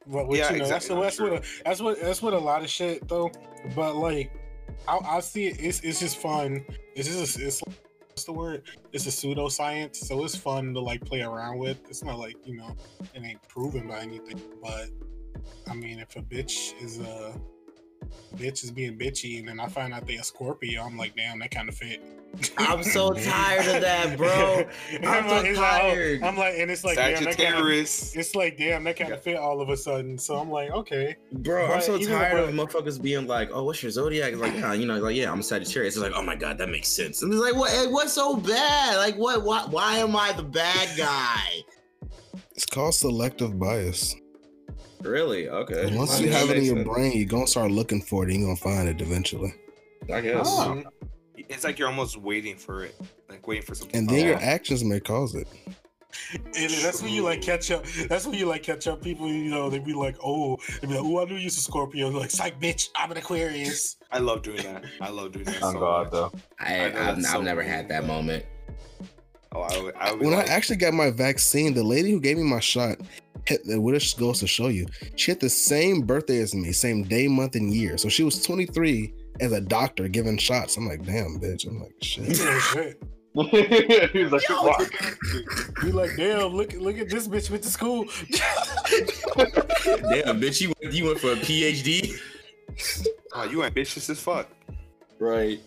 [SPEAKER 1] But which,
[SPEAKER 3] Yeah,
[SPEAKER 1] you know,
[SPEAKER 3] exactly.
[SPEAKER 1] that's, that's what that's what that's what a lot of shit though. But like, I, I see it. It's it's just fun. It's just it's what's the word? It's a pseudoscience, so it's fun to like play around with. It's not like you know, it ain't proven by anything. But I mean, if a bitch is a bitch is being bitchy, and then I find out they a Scorpio, I'm like, damn, that kind of fit.
[SPEAKER 5] I'm so *laughs* tired of that, bro. *laughs*
[SPEAKER 1] And
[SPEAKER 5] I'm so
[SPEAKER 1] like- it's like,
[SPEAKER 5] tired.
[SPEAKER 1] I'm like, and it's like, damn, that kind of,
[SPEAKER 3] Sagittarius.
[SPEAKER 1] it's like, damn, that kind of fit all of a sudden. So I'm like, okay,
[SPEAKER 5] Bro, I'm so tired of motherfuckers being like, "Oh, what's your zodiac?" It's like, yeah, you know, like, yeah, I'm a Sagittarius. It's like, oh my god, that makes sense. And it's like, what? eh, What's so bad? Like, what? Why? Why am I the bad guy?
[SPEAKER 2] It's called selective bias.
[SPEAKER 5] Really? Okay.
[SPEAKER 2] Once
[SPEAKER 5] I
[SPEAKER 2] you have it in your
[SPEAKER 5] sense.
[SPEAKER 2] brain, you're gonna start looking for it and you're gonna find it eventually.
[SPEAKER 5] I guess.
[SPEAKER 4] Oh. Mm-hmm.
[SPEAKER 3] It's like you're almost waiting for it, like waiting for something.
[SPEAKER 2] And then
[SPEAKER 3] pop
[SPEAKER 2] your
[SPEAKER 3] up.
[SPEAKER 2] actions may cause it. *laughs*
[SPEAKER 1] and that's when you like catch up. That's when you like catch up. People, you know, they be like, oh, they be like, oh, I knew you was a Scorpio. Like, psych, bitch, I'm an Aquarius. *laughs*
[SPEAKER 3] I love doing that. I love doing that.
[SPEAKER 4] On
[SPEAKER 3] so
[SPEAKER 4] God
[SPEAKER 3] much.
[SPEAKER 4] though.
[SPEAKER 5] I,
[SPEAKER 3] I
[SPEAKER 5] I've,
[SPEAKER 3] that's
[SPEAKER 5] I've
[SPEAKER 3] so
[SPEAKER 5] never
[SPEAKER 3] weird,
[SPEAKER 5] had that
[SPEAKER 3] but-
[SPEAKER 5] moment.
[SPEAKER 3] Oh, I would, I would
[SPEAKER 2] When
[SPEAKER 3] like,
[SPEAKER 2] I actually got my vaccine, the lady who gave me my shot, hit, what it goes to show you, she had the same birthday as me, same day, month, and year. So she was 23 as a doctor giving shots. I'm like, damn, bitch. I'm like, shit.
[SPEAKER 1] Yeah, *laughs*
[SPEAKER 4] he was like,
[SPEAKER 5] Yo.
[SPEAKER 4] "Fuck."
[SPEAKER 1] Be like, damn, look, look at this bitch went to school. *laughs*
[SPEAKER 5] Damn, bitch, you went, you went for a PhD.
[SPEAKER 3] oh, ah, you ambitious as fuck.
[SPEAKER 5] Right.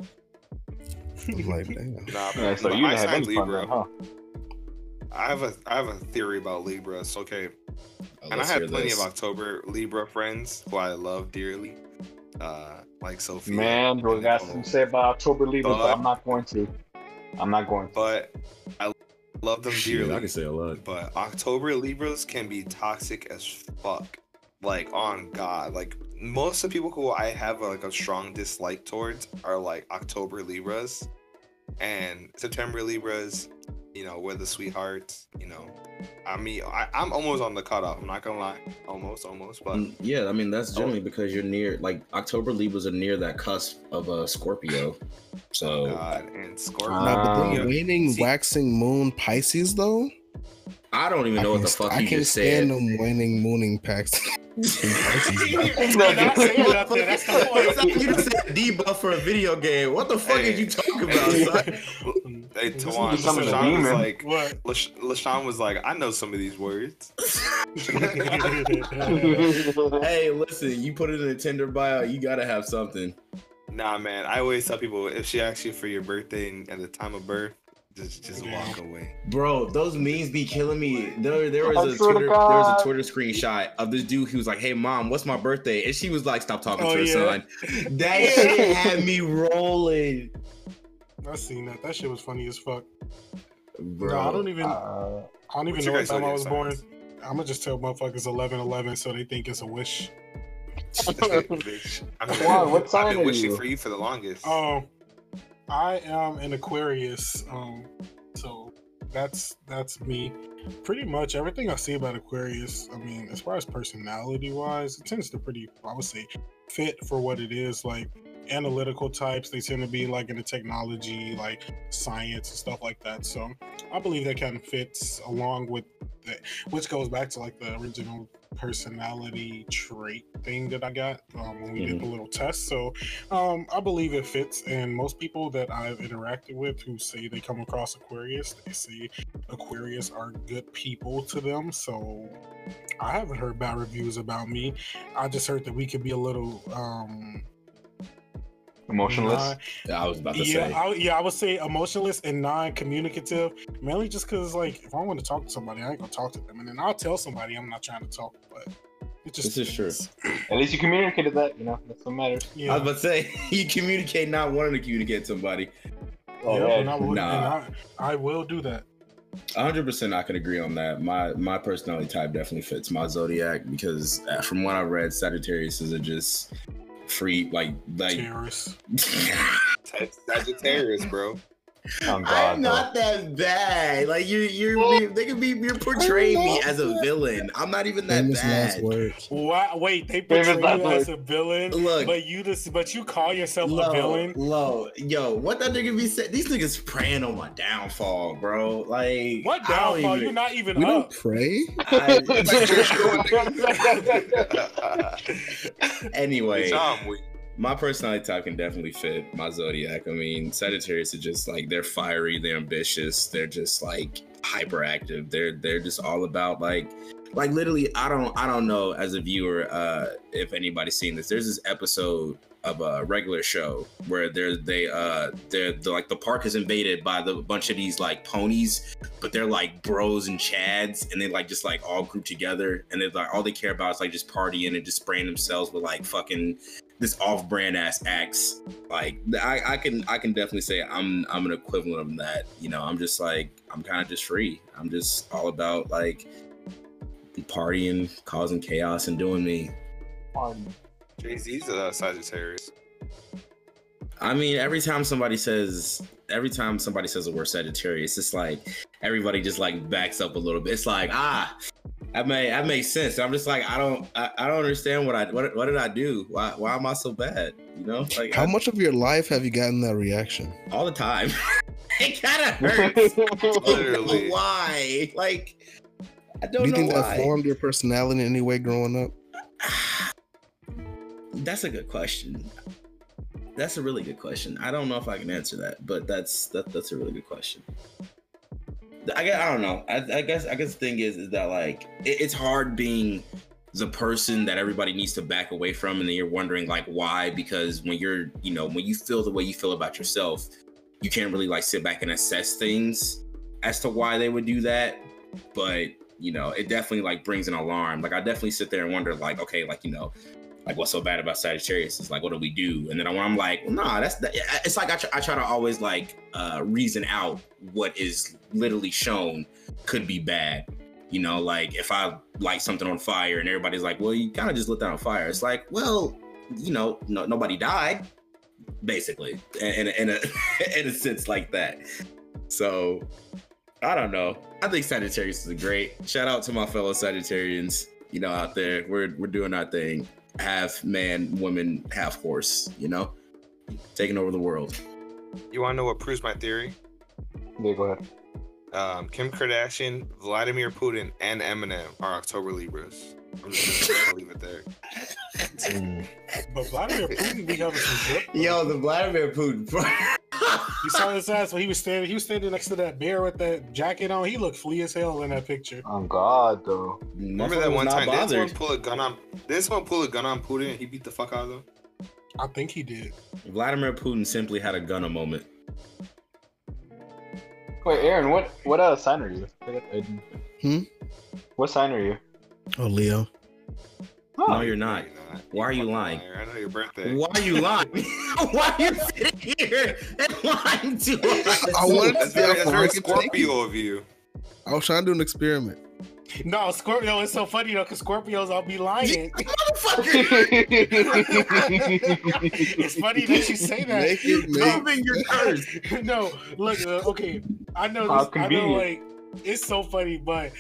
[SPEAKER 2] I'm like, damn.
[SPEAKER 3] Nah,
[SPEAKER 4] Yeah, so
[SPEAKER 3] but
[SPEAKER 4] you
[SPEAKER 3] my
[SPEAKER 4] didn't have
[SPEAKER 3] sign's
[SPEAKER 4] any fun
[SPEAKER 3] Libra.
[SPEAKER 4] then, huh?
[SPEAKER 3] I have a I have a theory about Libras. Okay, and I have plenty
[SPEAKER 5] this.
[SPEAKER 3] of October Libra friends who I love dearly, uh, like Sophia.
[SPEAKER 4] Man, do I got
[SPEAKER 3] Nicole.
[SPEAKER 4] something to say about October Libra, but
[SPEAKER 3] But-
[SPEAKER 4] I'm not going to. I'm not going to.
[SPEAKER 3] But I love them
[SPEAKER 5] Shit,
[SPEAKER 3] dearly.
[SPEAKER 5] I can say a lot.
[SPEAKER 3] But October Libras can be toxic as fuck. Like on God, like most of the people who I have like a strong dislike towards are like October Libras, and September Libras. You know, we're the sweethearts. You know, I mean, I, I'm almost on the cutoff. I'm not gonna lie, almost, almost. But
[SPEAKER 5] Mm, Yeah, I mean that's generally because you're near like October Libras are near that cusp of a Scorpio. So
[SPEAKER 3] God and Scorpio.
[SPEAKER 4] Uh,
[SPEAKER 2] Nah, but then waning,
[SPEAKER 3] see-
[SPEAKER 2] waxing moon Pisces, though.
[SPEAKER 5] I don't even
[SPEAKER 2] I
[SPEAKER 5] know what
[SPEAKER 2] can't
[SPEAKER 5] the
[SPEAKER 2] st-
[SPEAKER 5] fuck
[SPEAKER 2] I
[SPEAKER 5] you
[SPEAKER 2] can't
[SPEAKER 5] just
[SPEAKER 2] stand
[SPEAKER 5] said.
[SPEAKER 2] them waning, mooning packs. *laughs*
[SPEAKER 1] That's not saying nothing. That's the point.
[SPEAKER 5] It's like you just said debuff for a video game. What the fuck
[SPEAKER 3] Hey.
[SPEAKER 5] is you talking about, son? *laughs*
[SPEAKER 3] Hey,
[SPEAKER 1] This
[SPEAKER 3] Tawan,
[SPEAKER 1] is
[SPEAKER 4] some of the
[SPEAKER 3] LaShawn was like,
[SPEAKER 1] What?
[SPEAKER 3] LaShawn was like, I know some of these words. *laughs*
[SPEAKER 5] hey, listen, you put it in a Tinder bio, you gotta have something.
[SPEAKER 3] Nah, man. I always tell people if she asks you for your birthday and, and the time of birth, just just walk away.
[SPEAKER 5] Bro, those memes be killing me. There, there was a Twitter, there was a Twitter screenshot of this dude who was like, "Hey, mom, what's my birthday?" And she was like, "Stop talking
[SPEAKER 1] Oh,
[SPEAKER 5] to her
[SPEAKER 1] yeah.
[SPEAKER 5] son." That *laughs* shit had me rolling,
[SPEAKER 1] I seen that. That shit was funny as fuck.
[SPEAKER 5] bro.
[SPEAKER 1] No, I don't even.
[SPEAKER 4] Uh,
[SPEAKER 1] I don't even know what time I was born. I'm gonna just tell motherfuckers 11 11 so they think it's a wish. *laughs*
[SPEAKER 3] Bitch. I mean,
[SPEAKER 4] Juan, what
[SPEAKER 3] I've been
[SPEAKER 4] are
[SPEAKER 3] wishing
[SPEAKER 4] you?
[SPEAKER 3] for you for the longest.
[SPEAKER 1] Um, I am an Aquarius. Um, so that's that's me. Pretty much everything I see about Aquarius. I mean, as far as personality wise, it tends to pretty, I would say, fit for what it is. Like analytical types, they tend to be like in the technology, like science and stuff like that. So I believe that kind of fits along with that, which goes back to like the original personality trait thing that I got um, when we did the little test. So um, I believe it fits. And most people that I've interacted with who say they come across Aquarius, they say Aquarius are good people to them. So I haven't heard bad reviews about me. I just heard that we could be a little um
[SPEAKER 4] Emotionless.
[SPEAKER 1] non-
[SPEAKER 5] I was about to
[SPEAKER 1] yeah,
[SPEAKER 5] say.
[SPEAKER 1] I, yeah, I would say emotionless and non-communicative, mainly just because, like, if I want to talk to somebody, I ain't gonna talk to them, and then I'll tell somebody I'm not trying to talk, but it just
[SPEAKER 5] This is true.
[SPEAKER 4] At least you communicated that. You know, that's what matters.
[SPEAKER 1] Yeah,
[SPEAKER 5] I was about to say *laughs* you communicate not wanting to communicate to somebody.
[SPEAKER 4] Oh,
[SPEAKER 1] yeah,
[SPEAKER 4] yeah.
[SPEAKER 1] and I, would,
[SPEAKER 5] Nah.
[SPEAKER 1] and I, I will do that.
[SPEAKER 5] 100% I can agree on that. My my personality type definitely fits my zodiac because uh, from what I read, Sagittarius is a just free like like. *laughs*
[SPEAKER 3] Sagittarius, bro.
[SPEAKER 4] God,
[SPEAKER 5] I'm not that bad. Like you, you're they could be you're portraying me as a villain. I'm not even that
[SPEAKER 2] Famous
[SPEAKER 5] bad.
[SPEAKER 2] words.
[SPEAKER 1] Why, wait, they
[SPEAKER 4] Famous
[SPEAKER 1] portray
[SPEAKER 4] last
[SPEAKER 1] you as a villain,
[SPEAKER 5] Look.
[SPEAKER 1] but you just, but you call yourself a villain.
[SPEAKER 5] low, yo, what that nigga be saying? These niggas praying on my downfall, bro. Like
[SPEAKER 1] What
[SPEAKER 5] I don't
[SPEAKER 1] downfall?
[SPEAKER 5] even-
[SPEAKER 1] You're not even
[SPEAKER 2] We don't
[SPEAKER 1] up.
[SPEAKER 2] pray. *laughs* *laughs*
[SPEAKER 5] anyway,
[SPEAKER 3] Tom, we-
[SPEAKER 5] my personality type can definitely fit my zodiac. I mean, Sagittarius are just like they're fiery, they're ambitious, they're just like hyperactive. They're they're just all about like like literally I don't I don't know as a viewer uh if anybody's seen this. There's this episode of a regular show where they're they uh they're, they're like the park is invaded by the bunch of these like ponies but they're like bros and chads and they like just like all group together and they're like all they care about is like just partying and just spraying themselves with like fucking this off-brand ass acts like I, I can i can definitely say i'm i'm an equivalent of that. You know i'm just like i'm kind of just free. I'm just all about like partying causing chaos and doing me.
[SPEAKER 3] On Jay Z's a Sagittarius.
[SPEAKER 5] I mean, every time somebody says, every time somebody says the word Sagittarius, it's like everybody just like backs up a little bit. It's like, ah, that may that makes sense. I'm just like, I don't, I, I don't understand what I, what, what did I do? Why, why am I so bad? You know, like
[SPEAKER 2] How
[SPEAKER 5] I-
[SPEAKER 2] much of your life have you gotten that reaction?
[SPEAKER 5] all the time. *laughs* it kind of *laughs* hurts. I don't know
[SPEAKER 3] Literally.
[SPEAKER 5] why? Like, I don't
[SPEAKER 2] Do you
[SPEAKER 5] know
[SPEAKER 2] think
[SPEAKER 5] why.
[SPEAKER 2] that formed your personality in any way growing up? *sighs*
[SPEAKER 5] That's a good question. That's a really good question. I don't know if I can answer that, but that's that, that's a really good question. I guess I don't know. I, I guess I guess the thing is is that like it, it's hard being the person that everybody needs to back away from, and then you're wondering like why? Because when you're you know when you feel the way you feel about yourself, you can't really like sit back and assess things as to why they would do that. But you know, it definitely like brings an alarm. Like I definitely sit there and wonder like okay, like you know like what's so bad about Sagittarius? It's like what do we do? And then I'm, like, well, nah, that's that. It's like I, try, I try to always like uh, reason out what is literally shown could be bad. You know, like if I light something on fire and everybody's like, well, you kind of just lit that on fire. It's like, well, you know, no, nobody died, basically, in, in, a, in a *laughs* in a sense like that. So I don't know. I think Sagittarius is great. Shout out to my fellow Sagittarians, you know, out there. We're we're doing our thing. Half man, woman, half horse, you know? Taking over the world.
[SPEAKER 3] You want to know what proves my theory?
[SPEAKER 4] Yeah, go ahead.
[SPEAKER 3] Um, Kim Kardashian, Vladimir Putin, and Eminem are October Libras. I'm just gonna *laughs* leave it there.
[SPEAKER 4] Mm. *laughs*
[SPEAKER 1] But Vladimir Putin be having some drip.
[SPEAKER 5] Yo, the Vladimir Putin. *laughs*
[SPEAKER 1] You saw his ass when he was standing. He was standing next to that bear with that jacket on. He looked flea as hell in that picture.
[SPEAKER 4] On God, though.
[SPEAKER 3] Remember
[SPEAKER 5] Motherfucker
[SPEAKER 3] that one
[SPEAKER 5] not
[SPEAKER 3] time? Did someone
[SPEAKER 5] bothered.
[SPEAKER 3] pull a gun on? Did someone pull a gun on Putin and he beat the fuck out of him.
[SPEAKER 1] I think he did.
[SPEAKER 5] Vladimir Putin simply had a gunner moment.
[SPEAKER 4] Wait, Aaron, what what uh sign are you?
[SPEAKER 2] Hmm?
[SPEAKER 4] What sign are you?
[SPEAKER 2] Oh, Leo.
[SPEAKER 5] No, you're not.
[SPEAKER 3] No, you're not.
[SPEAKER 5] Why are you lying?
[SPEAKER 3] I know your birthday.
[SPEAKER 5] Why are you lying? *laughs* Why are you sitting here and lying to us?
[SPEAKER 2] I wanted to
[SPEAKER 3] That's
[SPEAKER 2] see
[SPEAKER 3] very,
[SPEAKER 2] how
[SPEAKER 3] that's
[SPEAKER 2] far
[SPEAKER 3] very
[SPEAKER 2] I could take you.
[SPEAKER 3] Scorpio of you.
[SPEAKER 2] I was trying to do an experiment.
[SPEAKER 1] No, Scorpio. is so funny though, because Scorpios, I'll be lying.
[SPEAKER 5] Motherfucker, *laughs*
[SPEAKER 1] it's funny that you say that.
[SPEAKER 2] Make it make
[SPEAKER 5] proving your curse. *laughs*
[SPEAKER 1] no, look, uh, okay. I know.
[SPEAKER 4] How
[SPEAKER 1] This, I know. Like it's so funny, but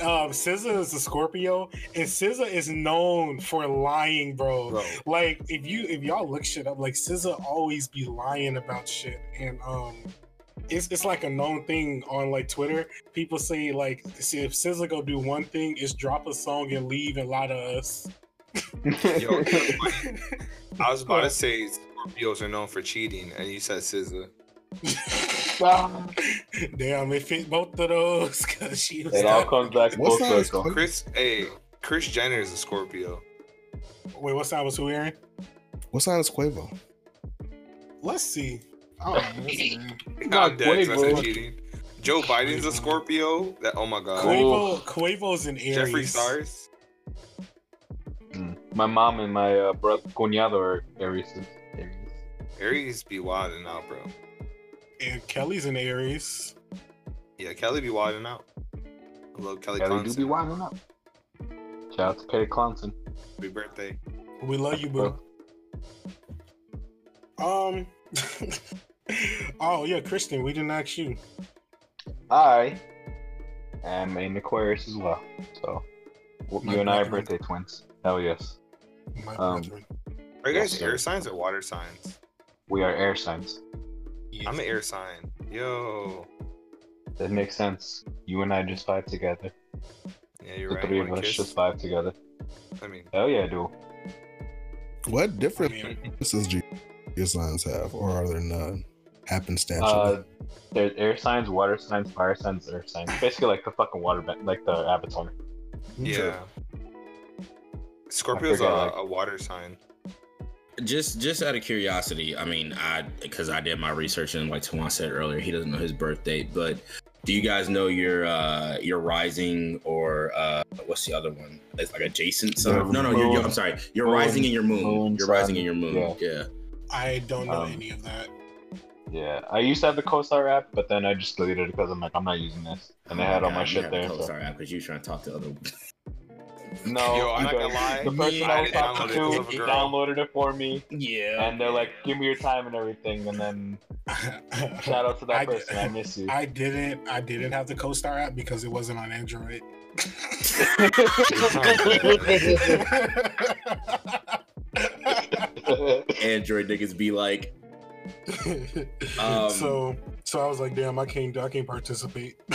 [SPEAKER 1] um, SZA is a Scorpio, and SZA is known for lying, bro.
[SPEAKER 3] Bro,
[SPEAKER 1] Like if you if y'all look shit up, like SZA always be lying about shit, and um. It's, it's like a known thing on like Twitter. People say like, see if SZA go do one thing, is drop a song and leave and lie to us.
[SPEAKER 3] Yo, *laughs* I was about to say Scorpios are known for cheating, and you said SZA. *laughs*
[SPEAKER 1] Damn, it fit both of those because she was.
[SPEAKER 4] it all comes back
[SPEAKER 2] What
[SPEAKER 4] full
[SPEAKER 2] sign is
[SPEAKER 4] circle.
[SPEAKER 3] Chris, hey, Kris Jenner is a Scorpio.
[SPEAKER 1] Wait, what sign was who, Aaron?
[SPEAKER 2] What sign is Quavo?
[SPEAKER 1] Let's see. Oh, let's see.
[SPEAKER 4] Not
[SPEAKER 3] I'm dead 'cause I said
[SPEAKER 4] Quavo.
[SPEAKER 3] cheating. Joe Biden's a Scorpio. That oh my god.
[SPEAKER 1] Quavo, Quavo's an Aries.
[SPEAKER 3] Jeffree Stars.
[SPEAKER 4] Mm. My mom and my uh, brother cuñado are Aries. Aries.
[SPEAKER 3] Aries be wilding out, bro.
[SPEAKER 1] And Kelly's an Aries.
[SPEAKER 3] Yeah, Kelly be wilding out. I love Kelly
[SPEAKER 4] Kelly do be
[SPEAKER 3] Clarkson.
[SPEAKER 4] winding up. Shout out to Kelly Clarkson.
[SPEAKER 3] Happy birthday.
[SPEAKER 1] We love you, bro. Um. *laughs* oh yeah, Kristen, we didn't ask you.
[SPEAKER 4] I am an Aquarius as well. So
[SPEAKER 1] My
[SPEAKER 4] you and I are
[SPEAKER 1] brethren.
[SPEAKER 4] birthday twins. Hell yes.
[SPEAKER 1] My
[SPEAKER 4] Um.
[SPEAKER 3] Are you guys
[SPEAKER 4] Yes,
[SPEAKER 3] air signs or water signs?
[SPEAKER 4] We are air signs.
[SPEAKER 3] I'm an air sign. Yo.
[SPEAKER 4] That makes sense. You and I just vibe together.
[SPEAKER 3] Yeah, you're
[SPEAKER 4] the
[SPEAKER 3] right.
[SPEAKER 4] three of us
[SPEAKER 3] kiss?
[SPEAKER 4] just vibe together.
[SPEAKER 3] I mean,
[SPEAKER 4] Hell yeah, dude.
[SPEAKER 2] What
[SPEAKER 1] I
[SPEAKER 2] difference
[SPEAKER 1] mean,
[SPEAKER 2] does G your signs have, or are there none? Happenstance.
[SPEAKER 4] Uh, there's air signs, water signs, fire signs, earth signs. Basically, like the fucking water, ba- like the Avatar.
[SPEAKER 3] yeah. Scorpio's a,
[SPEAKER 4] like-
[SPEAKER 3] a water sign.
[SPEAKER 5] Just just out of curiosity, I mean, I because I did my research and like Tawan said earlier, he doesn't know his birth date, but do you guys know your uh your rising or uh what's the other one? It's like adjacent
[SPEAKER 2] The
[SPEAKER 5] sun. No, no, your, your, I'm sorry, your
[SPEAKER 4] Moon.
[SPEAKER 5] rising and your moon.
[SPEAKER 4] Moon,
[SPEAKER 5] your rising
[SPEAKER 4] sun,
[SPEAKER 5] and your moon.
[SPEAKER 4] yeah.
[SPEAKER 5] Yeah.
[SPEAKER 1] I don't know
[SPEAKER 4] Um,
[SPEAKER 1] any of that.
[SPEAKER 4] Yeah, I used to have the CoStar app, but then I just deleted it because I'm like, I'm not using this. And I oh had all my shit there. So.
[SPEAKER 5] Sorry, because you trying to talk to other.
[SPEAKER 4] No,
[SPEAKER 3] Yo, I'm not gonna lie.
[SPEAKER 4] The person
[SPEAKER 5] Yeah,
[SPEAKER 4] I
[SPEAKER 3] I
[SPEAKER 4] was talking to
[SPEAKER 3] because of a girl.
[SPEAKER 4] downloaded it for me,
[SPEAKER 5] yeah.
[SPEAKER 4] and they're like, "Give me your time and everything." And then *laughs* shout out to that
[SPEAKER 1] I-
[SPEAKER 4] person. I miss you. *laughs*
[SPEAKER 1] I didn't. I didn't have the CoStar app because it wasn't on Android. *laughs*
[SPEAKER 5] Android niggas be like, Um,
[SPEAKER 1] so, so I was like, damn, I can't. I can't participate. *laughs*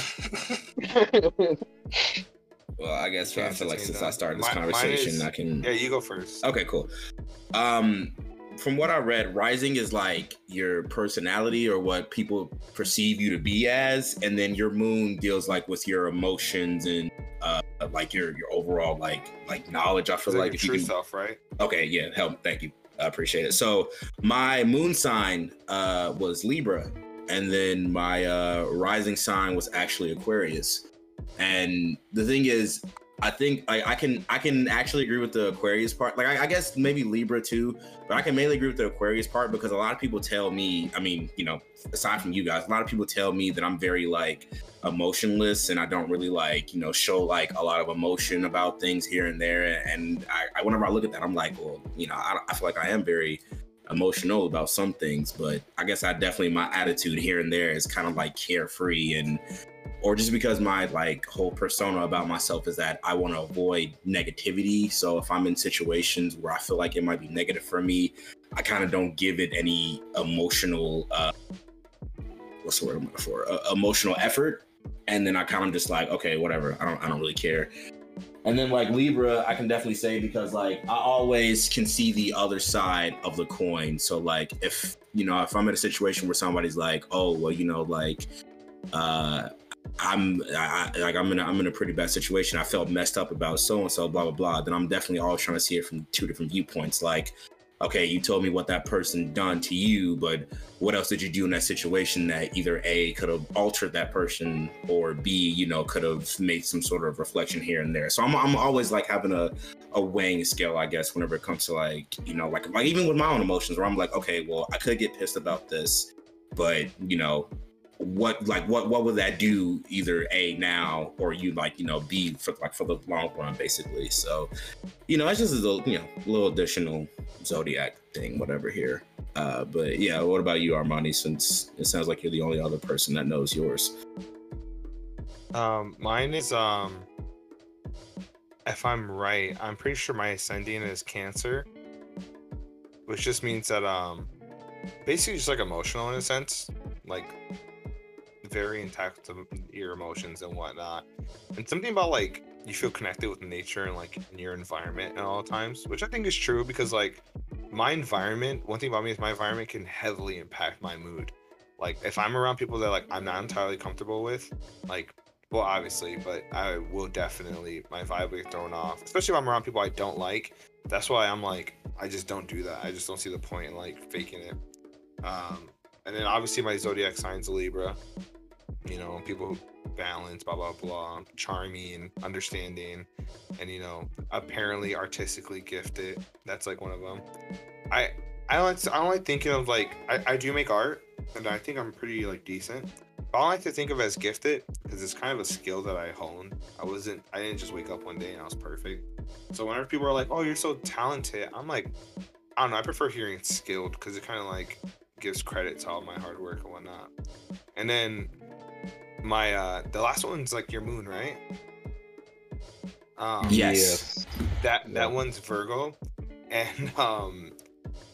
[SPEAKER 5] well, I guess I
[SPEAKER 3] Can't
[SPEAKER 5] feel like since
[SPEAKER 3] that.
[SPEAKER 5] I started this
[SPEAKER 3] Mi- mine
[SPEAKER 5] conversation,
[SPEAKER 3] is-
[SPEAKER 5] I can.
[SPEAKER 3] Yeah, you go first.
[SPEAKER 5] Okay, cool. Um, from what I read, rising is like your personality or what people perceive you to be as, and then your moon deals like with your emotions and uh, like your your overall like like knowledge. I feel
[SPEAKER 3] like
[SPEAKER 5] like
[SPEAKER 3] your
[SPEAKER 5] if you
[SPEAKER 3] true
[SPEAKER 5] can
[SPEAKER 3] self, right?
[SPEAKER 5] Okay, yeah, help. Thank you. I appreciate it. So my moon sign uh was Libra, and then my uh rising sign was actually Aquarius. And the thing is, I think I, I can I can actually agree with the Aquarius part. Like I, I guess maybe Libra too, but I can mainly agree with the Aquarius part because a lot of people tell me, I mean, you know, aside from you guys, a lot of people tell me that I'm very like emotionless and I don't really like, you know, show like a lot of emotion about things here and there. And I, I whenever I look at that, I'm like, well, you know, I, I feel like I am very emotional about some things, but I guess I definitely my attitude here and there is kind of like carefree and or just because my like whole persona about myself is that I want to avoid negativity. So if I'm in situations where I feel like it might be negative for me, I kind of don't give it any emotional uh what's the word I'm looking for? Uh, emotional effort. And then I kind of just like, okay, whatever. I don't I don't really care. And then like Libra, I can definitely say because like I always can see the other side of the coin. So like if you know, if I'm in a situation where somebody's like, oh well, you know, like uh I'm I, like I'm in a, I'm in a pretty bad situation. I felt messed up about so and so, blah blah blah. Then I'm definitely always trying to see it from two different viewpoints. Like, okay, you told me what that person done to you, but what else did you do in that situation that either a could have altered that person or b you know could have made some sort of reflection here and there. So I'm I'm always like having a a weighing scale, I guess, whenever it comes to like you know like like even with my own emotions, where I'm like, okay, well I could get pissed about this, but you know what like what what would that do either a now or you like you know b for like for the long run basically so you know it's just a little you know little additional zodiac thing whatever here Uh, but yeah, what about you, Armani? Since it sounds like you're the only other person that knows yours.
[SPEAKER 3] Um, mine is um. If I'm right, I'm pretty sure my ascending is Cancer, which just means that um, basically just like emotional in a sense, like very intact to your emotions and whatnot, and something about like you feel connected with nature and like in your environment at all times, which I think is true because like my environment. One thing about me is my environment can heavily impact my mood. Like if I'm around people that like I'm not entirely comfortable with, like well, obviously, but I will definitely my vibe will get thrown off, especially if I'm around people I don't like. That's why I'm like, I just don't do that. I just don't see the point in like faking it. Um, and then obviously my zodiac sign's Libra. You know, people balance, blah blah blah, charming, understanding, and you know, apparently artistically gifted. That's like one of them. I I don't like, I don't like thinking of like I, I do make art, and I think I'm pretty like decent. But I like to think of as gifted because it's kind of a skill that I honed. I wasn't I didn't just wake up one day and I was perfect. So whenever people are like, "Oh, you're so talented," I'm like, I don't know. I prefer hearing skilled because it kind of like gives credit to all my hard work and whatnot. And then my uh the last one's like your moon, right? Um,
[SPEAKER 5] Yes.
[SPEAKER 3] that
[SPEAKER 4] Yeah.
[SPEAKER 3] that one's Virgo, and um,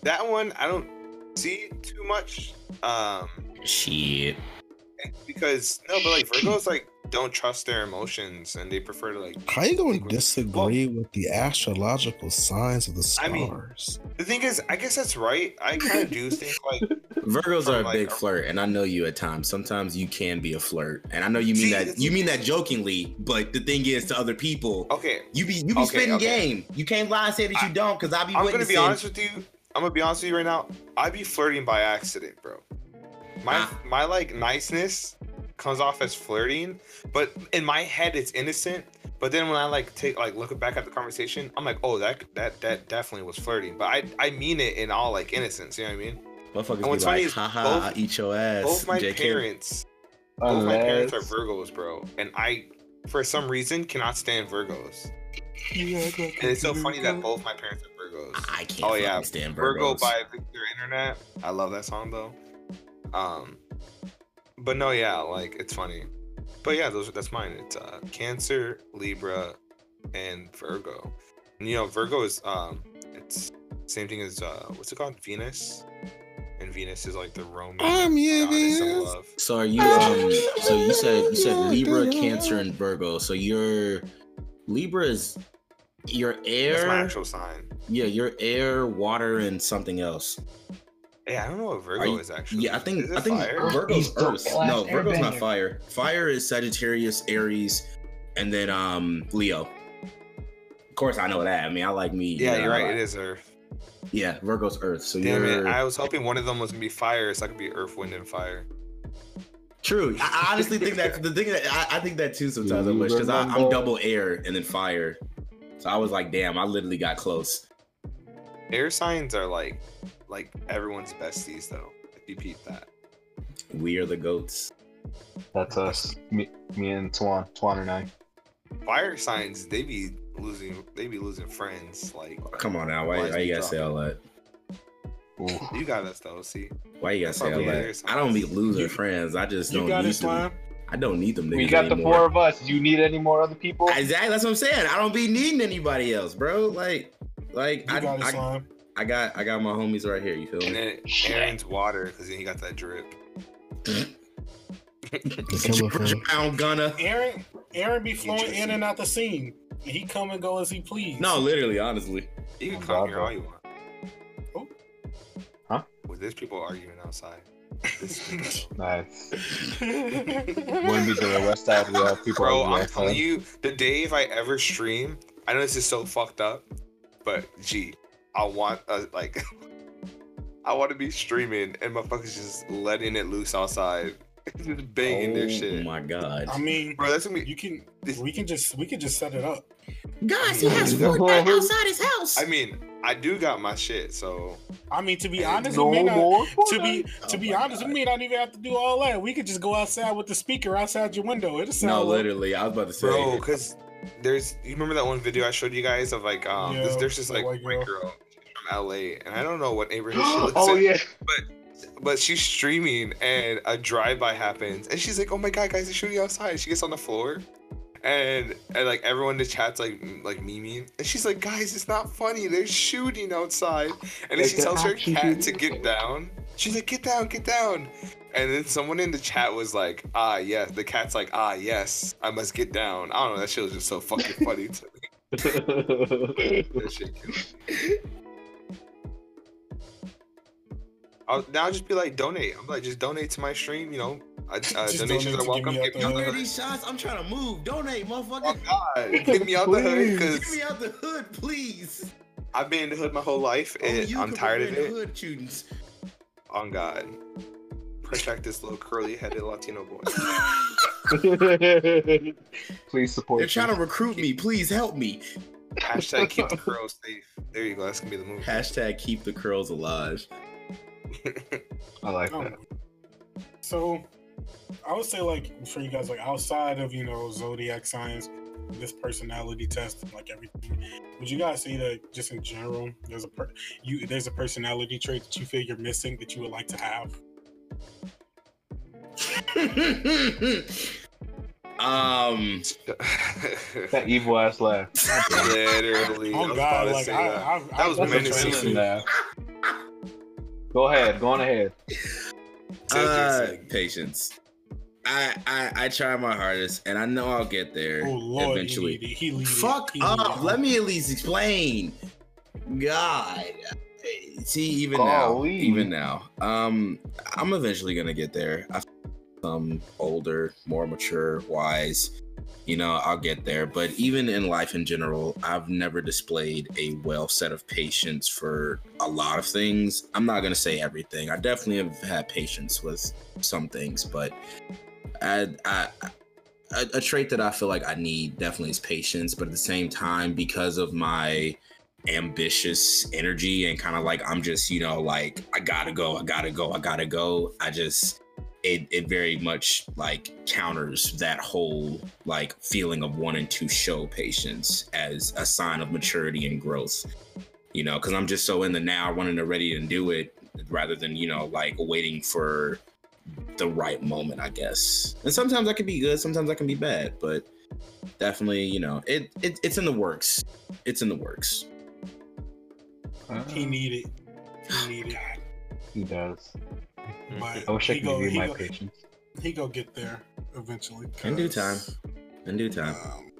[SPEAKER 3] that one I don't see too much. Um,
[SPEAKER 5] Shit.
[SPEAKER 3] because no, but like Virgos like don't trust their emotions and they prefer to like.
[SPEAKER 2] How you gonna
[SPEAKER 3] think with-
[SPEAKER 2] disagree with the astrological signs of the
[SPEAKER 3] I mean-
[SPEAKER 2] stars?
[SPEAKER 3] The thing is, I guess that's right. I kind of do *laughs* think like
[SPEAKER 5] Virgos are a
[SPEAKER 3] like,
[SPEAKER 5] big
[SPEAKER 3] a-
[SPEAKER 5] flirt, and I know you at times. Sometimes you can be a flirt, and I know you mean
[SPEAKER 3] See,
[SPEAKER 5] that you mean that jokingly. But the thing is, to other people,
[SPEAKER 3] okay.
[SPEAKER 5] you be you be
[SPEAKER 3] Okay,
[SPEAKER 5] spitting
[SPEAKER 3] okay.
[SPEAKER 5] game. You can't lie and say that you
[SPEAKER 3] I-
[SPEAKER 5] don't, because I be
[SPEAKER 3] I'm gonna be honest with you. I'm gonna be honest with you right now. I be flirting by accident, bro. My
[SPEAKER 5] Ah.
[SPEAKER 3] my like niceness comes off as flirting, but in my head it's innocent. But then when I like take like look back at the conversation, I'm like, oh, that that that definitely was flirting. But I I mean it in all like innocence. You know what I mean?
[SPEAKER 5] Motherfuckers
[SPEAKER 3] And
[SPEAKER 5] be
[SPEAKER 3] what's funny
[SPEAKER 5] like,
[SPEAKER 3] is
[SPEAKER 5] haha,
[SPEAKER 3] both-
[SPEAKER 5] I eat your ass.
[SPEAKER 3] Both my
[SPEAKER 5] JK.
[SPEAKER 3] parents, both my parents are Virgos, bro, and I for some reason cannot stand Virgos. And it's so funny that both my parents are Virgos.
[SPEAKER 5] I I can't
[SPEAKER 3] Oh,
[SPEAKER 5] fucking
[SPEAKER 3] yeah.
[SPEAKER 5] stand
[SPEAKER 3] Virgo by Victor Internet. I love that song though. Um, but no, yeah, like it's funny. But yeah, those that's mine. It's uh, Cancer, Libra, and Virgo. And you know, Virgo is um, it's same thing as uh, what's it called? Venus. And Venus is like the Roman
[SPEAKER 2] I'm your
[SPEAKER 3] goddess of love.
[SPEAKER 5] So are you um so you said you said Libra, Cancer, and Virgo. So you're Libra is your
[SPEAKER 3] That's my
[SPEAKER 5] air.
[SPEAKER 3] actual sign.
[SPEAKER 5] Yeah, your air, water, and something else.
[SPEAKER 3] Yeah, I don't know what Virgo
[SPEAKER 5] you-
[SPEAKER 3] is actually.
[SPEAKER 5] Yeah, I think
[SPEAKER 3] Is
[SPEAKER 5] I think
[SPEAKER 3] fire?
[SPEAKER 5] Virgo's
[SPEAKER 6] He's
[SPEAKER 5] Earth.
[SPEAKER 6] last
[SPEAKER 5] No, Virgo's not fire. Fire is Sagittarius, Aries, and then um Leo. Of course, I know that. I mean, I like me.
[SPEAKER 3] Yeah,
[SPEAKER 5] you know,
[SPEAKER 3] you're right.
[SPEAKER 5] like-
[SPEAKER 3] It is Earth.
[SPEAKER 5] Yeah, Virgo's Earth. So
[SPEAKER 3] Damn
[SPEAKER 5] you're
[SPEAKER 3] it! I was hoping one of them was gonna be fire, so I could be Earth, Wind, and Fire.
[SPEAKER 5] true. I I honestly think that *laughs* the thing that I, I think that too sometimes. I
[SPEAKER 4] You
[SPEAKER 5] wish because I'm double air and then fire. So I was like, damn, I literally got close.
[SPEAKER 3] Air signs are like, like everyone's besties though. If you peep that.
[SPEAKER 5] We are the goats.
[SPEAKER 4] That's us. Me, me and Twan. Twan and I.
[SPEAKER 3] Fire signs, they be losing, they be losing friends. Like,
[SPEAKER 5] Come on now, why,
[SPEAKER 3] Why
[SPEAKER 5] you gotta say all that?
[SPEAKER 4] Ooh.
[SPEAKER 3] you got us though. See,
[SPEAKER 5] Why you gotta say all that? I don't be losing
[SPEAKER 1] You-
[SPEAKER 5] friends. I just
[SPEAKER 1] You
[SPEAKER 5] don't
[SPEAKER 1] got
[SPEAKER 5] need them. I don't need them.
[SPEAKER 4] We
[SPEAKER 5] niggas
[SPEAKER 4] got the four of us. Do you need any more other people?
[SPEAKER 5] Exactly. That's what I'm saying. I don't be needing anybody else, bro. Like, like
[SPEAKER 1] You
[SPEAKER 5] I,
[SPEAKER 1] got
[SPEAKER 5] I,
[SPEAKER 1] slime.
[SPEAKER 5] I got, I got my homies right here. You feel
[SPEAKER 3] and
[SPEAKER 5] me?
[SPEAKER 3] then Aaron's water because then he got that drip.
[SPEAKER 2] Come on, fam.
[SPEAKER 5] Pound gunner.
[SPEAKER 1] Aaron, Aaron be flowing in and out the scene. He come and go as he please.
[SPEAKER 5] No, literally, honestly.
[SPEAKER 3] You can come here all you want.
[SPEAKER 1] Oh.
[SPEAKER 4] Huh?
[SPEAKER 3] Well, there's people arguing outside. This *laughs* is the
[SPEAKER 4] Nice. Wouldn't be to the west side. We have people.
[SPEAKER 3] Bro,
[SPEAKER 4] on
[SPEAKER 3] I'm telling you, the day if I ever stream, I know this is so fucked up, but gee, I want uh, like, *laughs* I want to be streaming and my motherfuckers just letting it loose outside, *laughs* just banging their shit.
[SPEAKER 5] oh my god,
[SPEAKER 1] I mean,
[SPEAKER 3] Bro, that's gonna be.
[SPEAKER 1] you can.
[SPEAKER 3] This-
[SPEAKER 1] We can just. We can just set it up.
[SPEAKER 5] guys, he has
[SPEAKER 3] Yeah.
[SPEAKER 5] Fortnite outside his house.
[SPEAKER 3] I mean, I do got my shit, so
[SPEAKER 1] I mean, to be
[SPEAKER 3] Hey,
[SPEAKER 1] honest,
[SPEAKER 4] No
[SPEAKER 1] we may not. To be
[SPEAKER 5] Oh
[SPEAKER 1] to be
[SPEAKER 5] my
[SPEAKER 1] honest,
[SPEAKER 5] God.
[SPEAKER 1] we may not even have to do all that. We could just go outside with the speaker outside your window. It'll sound.
[SPEAKER 5] no, literally, I was about to say.
[SPEAKER 3] bro, because there's. You remember that one video I showed you guys of like, um,
[SPEAKER 1] Yeah,
[SPEAKER 3] this, there's this
[SPEAKER 1] the
[SPEAKER 3] like
[SPEAKER 1] white
[SPEAKER 3] white
[SPEAKER 1] girl.
[SPEAKER 3] girl from LA, and I don't know what neighborhood she *gasps* lives
[SPEAKER 4] oh
[SPEAKER 3] in.
[SPEAKER 4] yeah.
[SPEAKER 3] But she's streaming, and a drive-by happens, and she's like, "Oh my god, guys, they're shooting outside!" She gets on the floor, and and like everyone in the chat's like m- like memeing, and she's like, "Guys, it's not funny. They're shooting outside." And then
[SPEAKER 4] Like,
[SPEAKER 3] she tells her cat to get down. She's like, "Get down, get down." And then someone in the chat was like, "Ah, yes." The cat's like, "Ah, yes. I must get down." I don't know. That shit was just so fucking funny to me. *laughs* That shit killed me. I'll, now I'll just be like, donate. I'm like, just donate to my stream. You know, uh, uh, donations are
[SPEAKER 1] to get me
[SPEAKER 3] welcome.
[SPEAKER 1] out
[SPEAKER 3] Get me out the hood.
[SPEAKER 5] these shots. I'm trying to move. Donate, motherfucker.
[SPEAKER 3] Oh
[SPEAKER 5] motherfucker.
[SPEAKER 3] God, get me out the hood
[SPEAKER 5] Get me out the hood, please.
[SPEAKER 3] I've been in the hood my whole life, and
[SPEAKER 5] you
[SPEAKER 3] I'm tired of
[SPEAKER 5] prevent
[SPEAKER 3] it.
[SPEAKER 5] Hood shootings.
[SPEAKER 3] On God, protect this little curly-headed Latino boy. *laughs* *laughs*
[SPEAKER 4] Please support.
[SPEAKER 5] They're trying to recruit me. Please help me.
[SPEAKER 3] Hashtag keep the *laughs* curls safe. There you go. That's gonna be the move.
[SPEAKER 5] Hashtag keep the curls alive.
[SPEAKER 4] I like
[SPEAKER 1] Um,
[SPEAKER 4] that.
[SPEAKER 1] so I would say like for you guys like outside of you know zodiac signs, this personality test, like everything, would you guys say that just in general, there's a per- you there's a personality trait that you feel you're missing that you would like to have?
[SPEAKER 5] um,
[SPEAKER 4] That evil ass laugh.
[SPEAKER 3] Literally.
[SPEAKER 1] Oh God, like
[SPEAKER 3] say
[SPEAKER 1] I,
[SPEAKER 3] that.
[SPEAKER 1] I,
[SPEAKER 3] That was
[SPEAKER 1] I,
[SPEAKER 3] menacing.
[SPEAKER 1] menacing.
[SPEAKER 4] Go ahead. Go on ahead.
[SPEAKER 5] uh, patience. I, I I try my hardest, and I know I'll get there
[SPEAKER 1] Oh Lord,
[SPEAKER 5] eventually.
[SPEAKER 1] he, lead he lead.
[SPEAKER 5] Fuck
[SPEAKER 1] He
[SPEAKER 5] up.
[SPEAKER 1] it.
[SPEAKER 5] Let me at least explain. God. See, even now,
[SPEAKER 4] Golly.
[SPEAKER 5] even now, um, I'm eventually gonna get there. I am older, more mature, wise. You know, I'll get there. But even in life in general, I've never displayed a well set of patience for a lot of things. I'm not gonna say everything. I definitely have had patience with some things, but I, I a, a trait that I feel like I need definitely is patience, but at the same time, because of my ambitious energy and kind of like I'm just, you know, like I gotta go, I gotta go, I gotta go. I just it it very much like counters that whole like feeling of wanting to show patience as a sign of maturity and growth. You know, because I'm just so in the now, wanting to ready and do it rather than, you know, like waiting for the right moment, I guess. And sometimes I can be good, sometimes I can be bad, but definitely, you know, it, it it's in the works. It's in the works.
[SPEAKER 1] He need it. *sighs* He need it.
[SPEAKER 4] He does.
[SPEAKER 1] But
[SPEAKER 4] I wish I could
[SPEAKER 1] go,
[SPEAKER 4] give my
[SPEAKER 1] go,
[SPEAKER 4] patience.
[SPEAKER 1] he go get there eventually.
[SPEAKER 5] In due time. In due time.
[SPEAKER 1] Um,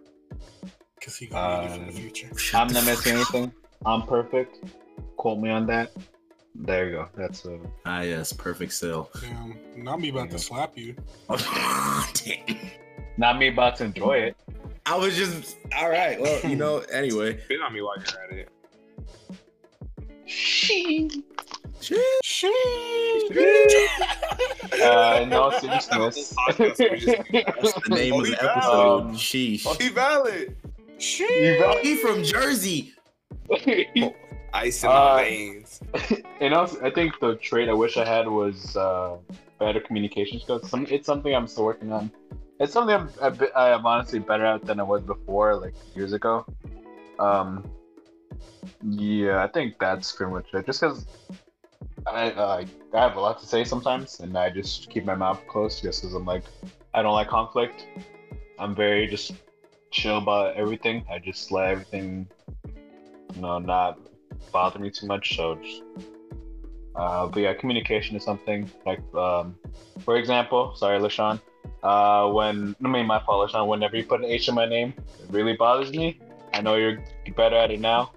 [SPEAKER 1] Cause he gonna need it for the
[SPEAKER 4] Uh,
[SPEAKER 1] future.
[SPEAKER 4] I'm not
[SPEAKER 5] fuck
[SPEAKER 4] missing *laughs* anything. I'm perfect. Quote me on that. There you go. That's uh
[SPEAKER 5] Ah, yes, perfect still.
[SPEAKER 1] Damn, not me about to slap you. *laughs*
[SPEAKER 4] Not me about to enjoy it.
[SPEAKER 5] I was just all right. Well, you know, *laughs* anyway.
[SPEAKER 3] Spit on me while you're at it.
[SPEAKER 4] Uh, in all seriousness.
[SPEAKER 3] Podcast, we just- *laughs*
[SPEAKER 5] the name of the episode.
[SPEAKER 4] Um,
[SPEAKER 5] Sheesh.
[SPEAKER 3] Oh, he valid.
[SPEAKER 4] You
[SPEAKER 5] He from Jersey.
[SPEAKER 3] Ice in
[SPEAKER 4] Uh,
[SPEAKER 3] my veins. *laughs*
[SPEAKER 4] and also, I think the trait I wish I had was uh, better communication skills. Some, it's something I'm still working on. It's something I'm a I am honestly better at than I was before, like years ago. Um, yeah, I think that's pretty much it. Just because I uh, I have a lot to say sometimes, and I just keep my mouth closed just because I'm like I don't like conflict. I'm very just chill about everything. I just let everything, you know, not bother me too much. So, just, uh, but yeah, communication is something like, um, for example, sorry, Lashawn. Uh, when I mean my fault, Lashawn. Whenever you put an H in my name, it really bothers me. I know you're better at it now,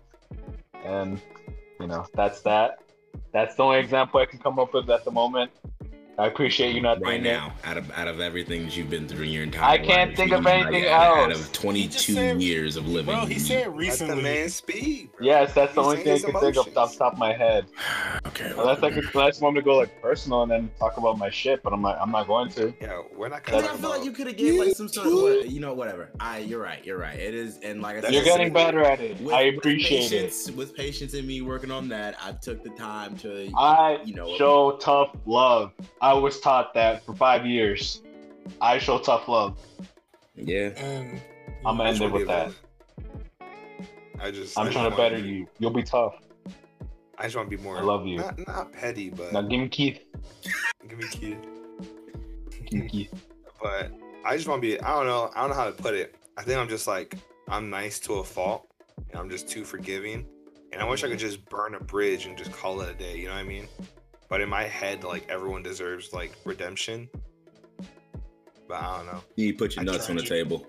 [SPEAKER 4] and you know that's that. That's the only example I can come up with at the moment. I appreciate you not
[SPEAKER 5] Right
[SPEAKER 4] doing it.
[SPEAKER 5] now, out of out of everything that you've been through in your entire life,
[SPEAKER 4] I
[SPEAKER 5] life,
[SPEAKER 4] can't think of anything
[SPEAKER 5] out, of- Out of 22
[SPEAKER 1] said-
[SPEAKER 5] years of living.
[SPEAKER 1] Bro, he said
[SPEAKER 3] Let the
[SPEAKER 1] recently.
[SPEAKER 3] man speed. bro.
[SPEAKER 4] Yes, that's the
[SPEAKER 3] He's
[SPEAKER 4] only thing I
[SPEAKER 3] his
[SPEAKER 4] can think of off the top of my head. *sighs*
[SPEAKER 5] okay.
[SPEAKER 4] Unless I could, unless you want me to go like personal and then talk about my shit, but I'm like, I'm not going to.
[SPEAKER 3] Yeah, we're not
[SPEAKER 5] Because
[SPEAKER 3] gonna
[SPEAKER 5] I
[SPEAKER 3] talk
[SPEAKER 5] feel like you could have gave like some sort of, what- you know, whatever. I, you're right, you're right. It is, and like I said,
[SPEAKER 4] You're getting better at it.
[SPEAKER 5] with-
[SPEAKER 4] I
[SPEAKER 5] with
[SPEAKER 4] appreciate it.
[SPEAKER 5] With patience in me working on that, I took the time to,
[SPEAKER 4] I
[SPEAKER 5] you know,
[SPEAKER 4] show tough love. I was taught that for five years. I show tough love.
[SPEAKER 5] yeah.
[SPEAKER 1] And
[SPEAKER 4] I'm
[SPEAKER 3] I
[SPEAKER 4] gonna end it with that.
[SPEAKER 3] I just.
[SPEAKER 4] I'm
[SPEAKER 3] I
[SPEAKER 4] trying to
[SPEAKER 3] just wanna
[SPEAKER 4] better
[SPEAKER 3] be-
[SPEAKER 4] you. You'll be tough.
[SPEAKER 3] I just want to be more.
[SPEAKER 4] I love you.
[SPEAKER 3] Not, not petty, but
[SPEAKER 4] Now give me Keith.
[SPEAKER 3] give me key.
[SPEAKER 4] Give me Keith. *laughs*
[SPEAKER 3] But I just want to be. I don't know. I don't know how to put it. I think I'm just like I'm nice to a fault, and I'm just too forgiving. And I wish I could just burn a bridge and just call it a day. You know what I mean? But in my head, like everyone deserves like redemption. But I don't know.
[SPEAKER 5] You put your
[SPEAKER 3] I
[SPEAKER 5] nuts on the
[SPEAKER 3] tried
[SPEAKER 5] table.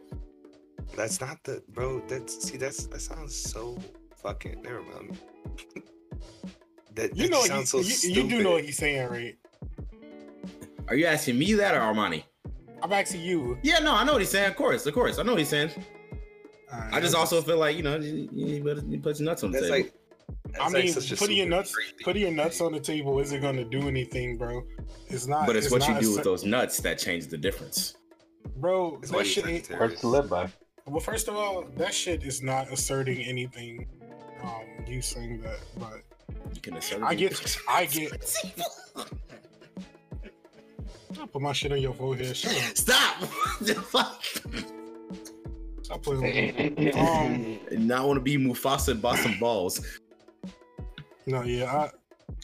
[SPEAKER 3] That's not the bro. That's see. That's that sounds so fucking. Never mind. *laughs* that,
[SPEAKER 1] You
[SPEAKER 3] that
[SPEAKER 1] know,
[SPEAKER 3] sounds
[SPEAKER 1] he,
[SPEAKER 3] so
[SPEAKER 1] you, you do know
[SPEAKER 3] stupid.
[SPEAKER 1] what he's saying, right?
[SPEAKER 5] Are you asking me that or Armani?
[SPEAKER 1] I'm asking you.
[SPEAKER 5] Yeah, no, I know what he's saying. Of course, of course, I know what he's saying.
[SPEAKER 1] Alright,
[SPEAKER 5] I just also feel like you know you, you better you put your nuts on the table.
[SPEAKER 3] like.
[SPEAKER 1] I
[SPEAKER 3] that's like
[SPEAKER 1] mean,
[SPEAKER 3] such
[SPEAKER 1] putting your nuts, putting your nuts on the table isn't going to do anything, bro. It's not.
[SPEAKER 5] but it's, what you do
[SPEAKER 1] a
[SPEAKER 5] with those nuts that change the difference.
[SPEAKER 1] bro.
[SPEAKER 3] It's
[SPEAKER 1] That shit ain't.
[SPEAKER 3] Sagittarius.
[SPEAKER 4] Hurts to live by.
[SPEAKER 1] Well, first of all, that shit is not asserting anything. Um, you saying that, but
[SPEAKER 5] You can assert.
[SPEAKER 1] I get, *laughs* I get. I put my shit on your forehead. Shut up.
[SPEAKER 5] Stop. *laughs*
[SPEAKER 1] Stop playing with me. *laughs* Um,
[SPEAKER 5] Not want to be Mufasa and bust some balls.
[SPEAKER 1] No, yeah,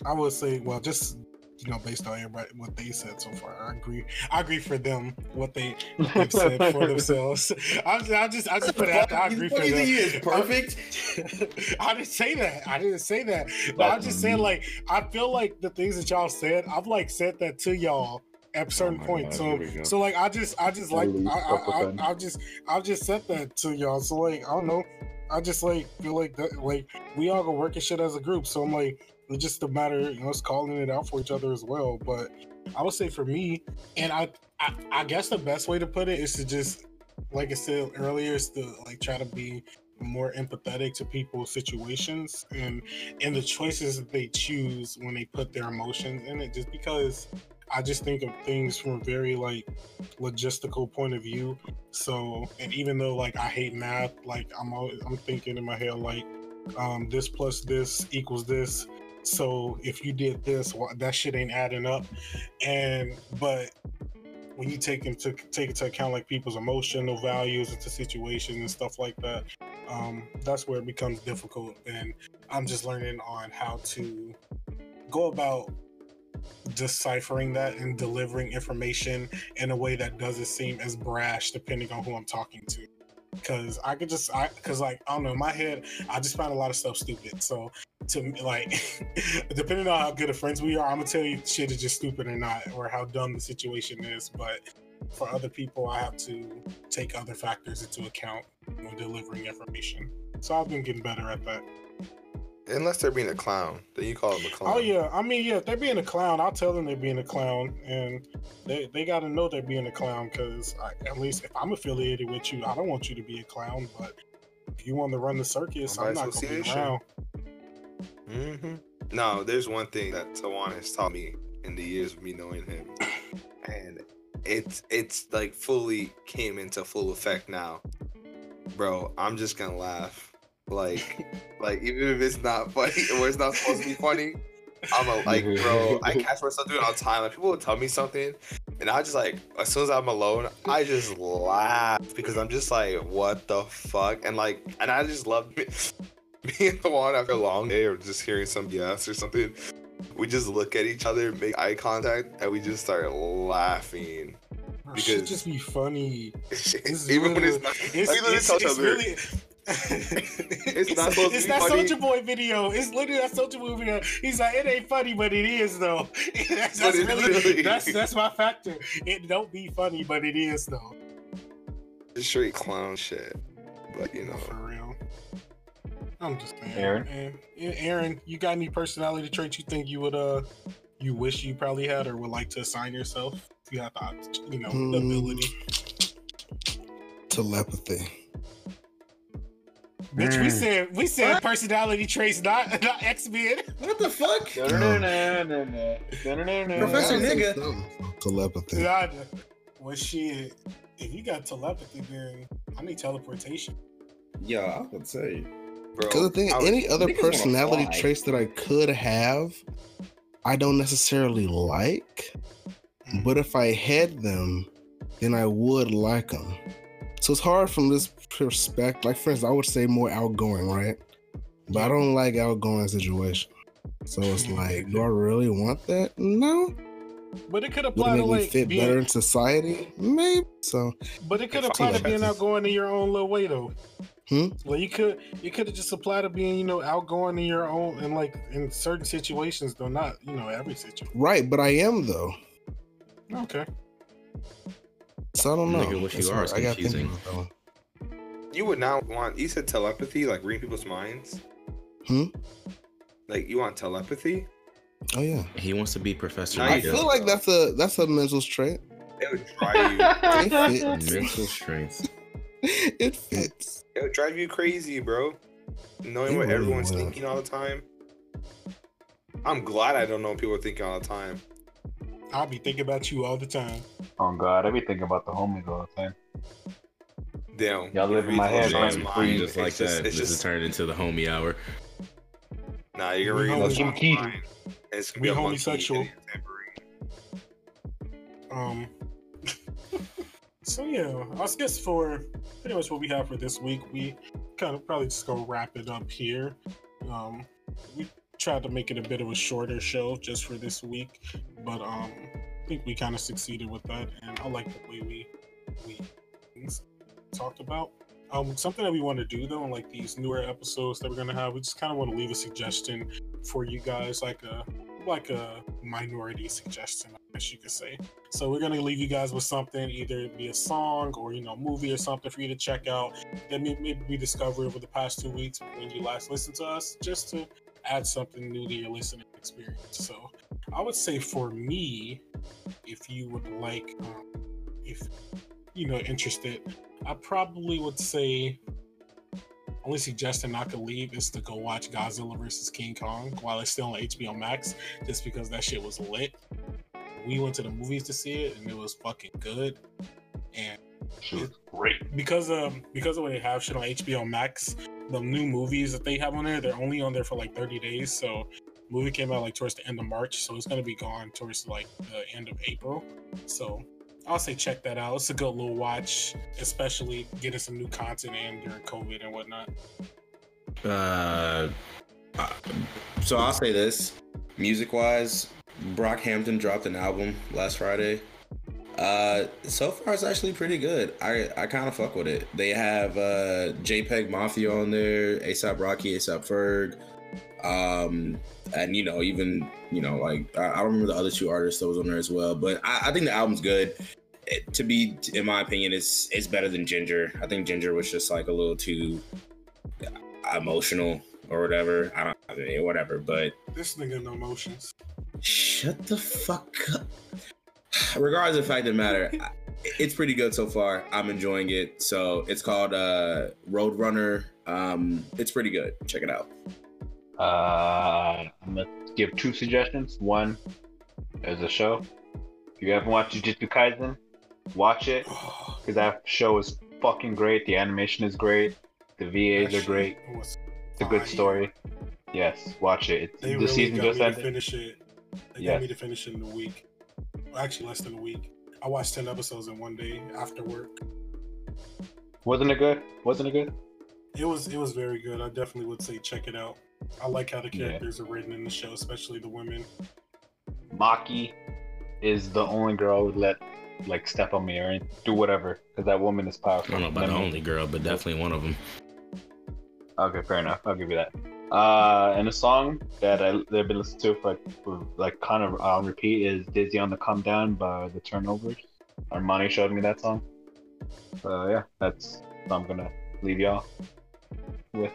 [SPEAKER 1] I, I would say, well, just you know, based on everybody what they said so far, I agree. I agree for them what they they've said for *laughs* themselves. *laughs* I, I just, I just put it out there. I agree for
[SPEAKER 5] What do you
[SPEAKER 1] them.
[SPEAKER 5] think he is uh, perfect? *laughs*
[SPEAKER 1] I didn't say that. I didn't say that. But I'm just saying, like, I feel like the things that y'all said, I've like said that to y'all at oh certain
[SPEAKER 4] my
[SPEAKER 1] points.
[SPEAKER 4] God,
[SPEAKER 1] So,
[SPEAKER 4] here we go.
[SPEAKER 1] so like, I just, I just like, I, I, I, I just, I just said that to y'all. So like, I don't know. I just like feel like that, like we all go work and shit as a group. So I'm like, it's just a matter, you know, it's calling it out for each other as well. But I would say for me, and I, I, I guess the best way to put it is to just, like I said earlier, is to like try to be more empathetic to people's situations and and the choices that they choose when they put their emotions in it. Just because I just think of things from a very like logistical point of view. So, and even though like I hate math, like I'm always, I'm thinking in my head like um, this plus this equals this. So if you did this, well, that shit ain't adding up. And but when you take into take into account like people's emotional values into situations and stuff like that, um, that's where it becomes difficult. And I'm just learning on how to go about deciphering that and delivering information in a way that doesn't seem as brash depending on who I'm talking to. Cause I could just I cause like I don't know, my head, I just find a lot of stuff stupid. So to me like *laughs* depending on how good of friends we are, I'm gonna tell you shit is just stupid or not, or how dumb the situation is. But for other people I have to take other factors into account when delivering information. So I've been getting better at that.
[SPEAKER 3] Unless they're being a clown, then you call them a clown.
[SPEAKER 1] Oh yeah, I mean yeah, if they're being a clown, I'll tell them they're being a clown, and they they got to know they're being a clown because at least if I'm affiliated with you, I don't want you to be a clown. But if you want to run the circus, I'm not gonna be around.
[SPEAKER 3] hmm No, there's one thing that Tawan has taught me in the years of me knowing him, *coughs* and it's it's like fully came into full effect now, bro. I'm just gonna laugh, like like even if it's not funny *laughs* or it's not supposed to be funny. I'm a like, bro. I *laughs* catch myself doing it all the time. Like people will tell me something, and I just like as soon as I'm alone, I just laugh because I'm just like, what the fuck, and like, and I just love *laughs* me, me and Tawan after a long day or just hearing some yes or something. We just look at each other, make eye contact, and we just start laughing.
[SPEAKER 1] Bro, should just be funny. It's
[SPEAKER 3] Even when it's not,
[SPEAKER 1] It's,
[SPEAKER 3] we literally
[SPEAKER 1] it's,
[SPEAKER 3] tell each
[SPEAKER 1] it's really. *laughs* it's,
[SPEAKER 3] not supposed to
[SPEAKER 1] it's
[SPEAKER 3] be
[SPEAKER 1] that
[SPEAKER 3] funny.
[SPEAKER 1] Soldier Boy video. It's literally that Soldier Boy video. He's like, it ain't funny, but it is though. *laughs* that's, that's
[SPEAKER 3] it
[SPEAKER 1] really
[SPEAKER 3] really-
[SPEAKER 1] that's that's my factor. It don't be funny, but it is though.
[SPEAKER 3] just straight clown shit. But you know,
[SPEAKER 1] For real. I'm just saying.
[SPEAKER 4] Aaron?
[SPEAKER 1] man. Aaron, you got any personality traits you think you would uh you wish you probably had or would like to assign yourself? If you have the you know the
[SPEAKER 2] Hmm.
[SPEAKER 1] ability.
[SPEAKER 2] Telepathy.
[SPEAKER 1] Bitch, we
[SPEAKER 4] Mm.
[SPEAKER 1] said we said personality traits, not not X Men. *laughs*
[SPEAKER 5] What the fuck?
[SPEAKER 4] No-no-no-no.
[SPEAKER 5] Professor nigga.
[SPEAKER 2] Telepathy.
[SPEAKER 1] God, well shit. If you got telepathy, then I need teleportation.
[SPEAKER 5] Yeah, I would say.
[SPEAKER 3] bro.
[SPEAKER 2] Because the thing,
[SPEAKER 3] I was-
[SPEAKER 2] any other personality
[SPEAKER 5] fly.
[SPEAKER 2] traits that I could have, I don't necessarily like. But if I had them, then I would like them. So it's hard from this perspective. Like, for instance, I would say more outgoing, right? But I don't like outgoing situation. So it's like, do I really want that? No.
[SPEAKER 1] But it could apply
[SPEAKER 2] it
[SPEAKER 1] to
[SPEAKER 2] make me
[SPEAKER 1] like
[SPEAKER 2] fit better in society? Maybe. So
[SPEAKER 1] but it could apply
[SPEAKER 3] I-
[SPEAKER 1] to being outgoing in your own little way though.
[SPEAKER 2] Hmm?
[SPEAKER 1] Well, you could you could have just applied to being you know outgoing in your own and like in certain situations though, not you know every situation.
[SPEAKER 2] right, but I am though.
[SPEAKER 1] Okay.
[SPEAKER 2] So I don't know.
[SPEAKER 5] Nigga, what you
[SPEAKER 2] That's
[SPEAKER 5] are
[SPEAKER 2] hard.
[SPEAKER 5] is
[SPEAKER 2] I gotta think
[SPEAKER 5] confusing.
[SPEAKER 2] about that one.
[SPEAKER 3] You would not want. You said telepathy, like reading people's minds.
[SPEAKER 2] Hmm?
[SPEAKER 3] Like you want telepathy?
[SPEAKER 2] Oh yeah.
[SPEAKER 5] He wants to be Professor.
[SPEAKER 3] Now
[SPEAKER 2] I
[SPEAKER 3] you
[SPEAKER 5] Miguel.
[SPEAKER 2] feel like that's a that's a mental trait.
[SPEAKER 3] It would drive you. *laughs*
[SPEAKER 2] It fits.
[SPEAKER 5] mental strength. *laughs*
[SPEAKER 2] it fits.
[SPEAKER 3] it would drive you crazy, bro. Knowing
[SPEAKER 2] It
[SPEAKER 3] what
[SPEAKER 2] really
[SPEAKER 3] everyone's
[SPEAKER 2] would.
[SPEAKER 3] thinking all the time. I'm glad I don't know what people are thinking all the time.
[SPEAKER 1] I'll be thinking about you all the time.
[SPEAKER 4] Oh god, I be thinking about the homies all the time.
[SPEAKER 3] Damn.
[SPEAKER 4] Y'all live in my head,
[SPEAKER 3] Sean's
[SPEAKER 4] man.
[SPEAKER 3] mind,
[SPEAKER 5] just like
[SPEAKER 3] it's just-
[SPEAKER 5] that.
[SPEAKER 3] It's
[SPEAKER 5] This is
[SPEAKER 3] just
[SPEAKER 5] turned into the homie hour.
[SPEAKER 3] nah. You're
[SPEAKER 1] We
[SPEAKER 3] gonna
[SPEAKER 1] homie-
[SPEAKER 3] read Sean's
[SPEAKER 4] Keith.
[SPEAKER 3] It's gonna
[SPEAKER 1] We
[SPEAKER 3] be a
[SPEAKER 1] homosexual.
[SPEAKER 3] and a tambourine.
[SPEAKER 1] Um. *laughs* so yeah, I guess for pretty much what we have for this week, we kind of probably just go wrap it up here. Um, we tried to make it a bit of a shorter show just for this week, but um, I think we kind of succeeded with that, and I like the way we we talked about. Um, something that we want to do though, in like these newer episodes that we're gonna have, we just kind of want to leave a suggestion for you guys, like a like a minority suggestion, I guess you could say. So we're gonna leave you guys with something, either it be a song or you know, movie or something for you to check out that may- maybe we discovered over the past two weeks when you last listened to us, just to add something new to your listening experience. So I would say for me, if you would like, um, if you know, interested, I probably would say only suggestion I could leave is to go watch Godzilla versus King Kong while it's still on HBO Max, just because that shit was lit. We went to the movies to see it and it was fucking good. And
[SPEAKER 4] was great.
[SPEAKER 1] because of because of what they have shit on HBO Max, the new movies that they have on there, they're only on there for like 30 days. So movie came out like towards the end of March, so it's gonna be gone towards like the end of April. So I'll say check that out. It's a good little watch, especially getting some new content in during COVID and whatnot.
[SPEAKER 5] Uh, uh, so I'll say this: music wise, Brockhampton dropped an album last Friday. Uh, so far it's actually pretty good. I I kind of fuck with it. They have uh JPEG Mafia on there, ASAP Rocky, ASAP Ferg, um, and you know even you know like I, I don't remember the other two artists that was on there as well. But I, I think the album's good. It, to be, in my opinion, it's it's better than Ginger. I think Ginger was just like a little too emotional or whatever. I don't I mean, whatever, but
[SPEAKER 1] This nigga no emotions.
[SPEAKER 5] shut the fuck up. Regardless of the fact of the matter, it's pretty good so far. I'm enjoying it. So it's called uh Roadrunner. Um it's pretty good. Check it out.
[SPEAKER 4] Uh, I'm gonna give two suggestions. One, there's a show. If you haven't watched Jujutsu Kaisen, watch it *sighs* because that show is fucking great. The animation is great. The VAs are great. It's a good story. Yes, watch it. It's,
[SPEAKER 1] They
[SPEAKER 4] the
[SPEAKER 1] really
[SPEAKER 4] season
[SPEAKER 1] got
[SPEAKER 4] just
[SPEAKER 1] me to
[SPEAKER 4] ended.
[SPEAKER 1] finish it. They
[SPEAKER 4] Yes.
[SPEAKER 1] got me to finish it in a week. Well, actually, less than a week. I watched ten episodes in one day after work.
[SPEAKER 4] Wasn't it good? Wasn't it good?
[SPEAKER 1] It was it was very good. I definitely would say check it out. I like how the
[SPEAKER 4] Yeah.
[SPEAKER 1] characters are written in the show, especially the women.
[SPEAKER 4] Maki is the only girl I would let like step on me or do whatever because that woman is
[SPEAKER 5] I
[SPEAKER 4] powerful.
[SPEAKER 5] don't know about the only girl, but definitely one of them.
[SPEAKER 4] Okay, fair enough. I'll give you that. Uh, and a song that I that I've been listening to for, for like kind of on repeat is "Dizzy on the Come Down" by the Turnovers. Armani showed me that song. So yeah, that's what I'm gonna leave y'all with.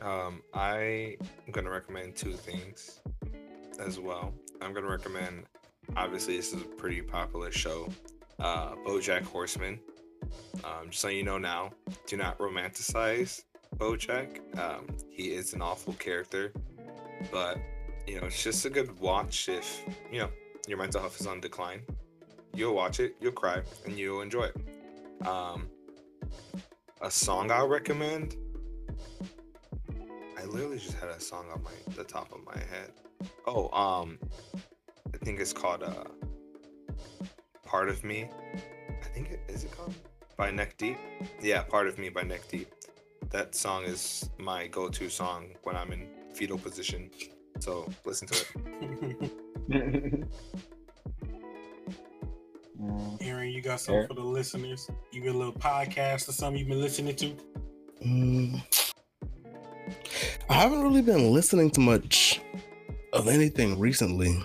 [SPEAKER 3] Um, I am gonna recommend two things as well. I'm gonna recommend. Obviously, this is a pretty popular show. Uh, BoJack Horseman. Um, just so you know now, do not romanticize BoJack. Um, he is an awful character, but you know it's just a good watch if you know your mental health is on decline. You'll watch it, you'll cry, and you'll enjoy it. Um, a song I'll recommend. I literally just had a song on my the top of my head. Oh, um, I think it's called uh, "Part of Me." I think it is it called by Neck Deep. Yeah, "Part of Me" by Neck Deep. That song is my go-to song when I'm in fetal position. So listen to it. *laughs*
[SPEAKER 1] Aaron, you got something
[SPEAKER 4] Yeah.
[SPEAKER 1] for the listeners? You got a little podcast or something you've been listening to?
[SPEAKER 2] Mm. I haven't really been listening to much of anything recently.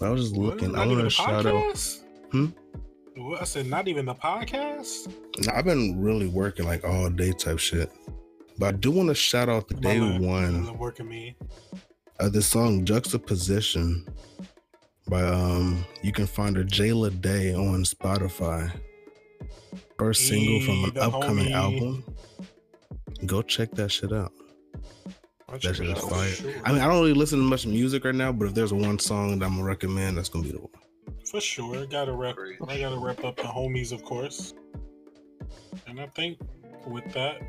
[SPEAKER 2] I was just looking.
[SPEAKER 1] What?
[SPEAKER 2] I
[SPEAKER 1] Not
[SPEAKER 2] want to shout out. Hmm?
[SPEAKER 1] What? I said not even the podcast.
[SPEAKER 2] I've been really working like all day type shit. But I do want to shout out the day
[SPEAKER 1] man,
[SPEAKER 2] one
[SPEAKER 1] working me.
[SPEAKER 2] of the song Juxtaposition by um you can find her Jayla Day on Spotify. First single from an upcoming
[SPEAKER 1] homie.
[SPEAKER 2] album. Go check that shit out.
[SPEAKER 1] I'll
[SPEAKER 2] That shit
[SPEAKER 1] it
[SPEAKER 2] is
[SPEAKER 1] for
[SPEAKER 2] fire.
[SPEAKER 1] sure.
[SPEAKER 2] I mean, I don't really listen to much music right now, but if there's one song that I'm gonna recommend, that's gonna be the one.
[SPEAKER 1] For sure. Gotta rep I gotta rep up the homies, of course. And I think with that,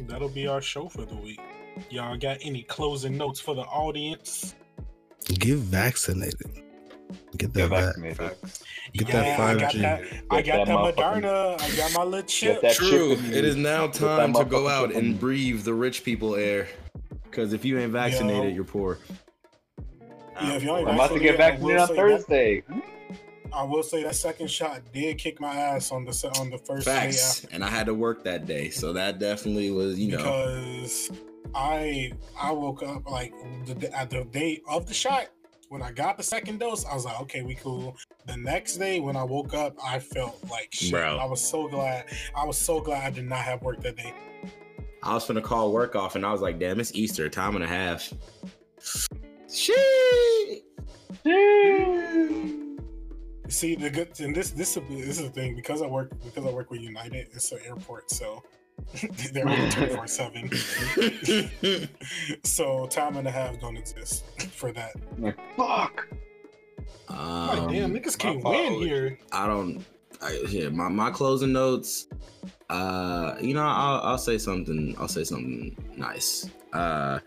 [SPEAKER 1] that'll be our show for the week. Y'all got any closing notes for the audience?
[SPEAKER 2] Get vaccinated. Get that
[SPEAKER 4] Get vaccinated.
[SPEAKER 3] Facts.
[SPEAKER 2] Get
[SPEAKER 1] Yeah,
[SPEAKER 2] that
[SPEAKER 1] I got
[SPEAKER 2] 5G.
[SPEAKER 1] that. I got
[SPEAKER 4] that
[SPEAKER 1] that Moderna. I got my little chip.
[SPEAKER 4] that
[SPEAKER 5] True.
[SPEAKER 4] chip in
[SPEAKER 5] It
[SPEAKER 4] you.
[SPEAKER 5] is now time to go out and breathe the rich people air. Because if you ain't vaccinated,
[SPEAKER 1] Yo.
[SPEAKER 5] you're poor.
[SPEAKER 1] Yeah, if y'all ain't
[SPEAKER 4] I'm about to get
[SPEAKER 1] vaccinated, I will
[SPEAKER 4] on
[SPEAKER 1] say that-
[SPEAKER 4] Thursday.
[SPEAKER 1] I will say that second shot did kick my ass on the on the first day
[SPEAKER 5] Facts. And I had to work that day, so that definitely was, you know.
[SPEAKER 1] because I I woke up like the, at the day of the shot when I got the second dose. I was like, okay, we cool. The next day when I woke up, I felt like shit.
[SPEAKER 5] Bro.
[SPEAKER 1] I was so glad. I was so glad I did not have work that day.
[SPEAKER 5] I was gonna call work off, and I was like, "Damn, it's Easter, time and a half." Shit.
[SPEAKER 1] See the good and this this is this is the thing because I work because I work with United. It's an airport, so *laughs* they're open twenty four seven. *laughs* So time and a half don't exist for that.
[SPEAKER 4] Like, fuck.
[SPEAKER 1] I'm
[SPEAKER 5] Um,
[SPEAKER 1] like, damn, niggas can't
[SPEAKER 3] my
[SPEAKER 1] win here.
[SPEAKER 5] I don't. I, yeah, my my closing notes. Uh, you know, I'll I'll say something. I'll say something nice. Uh,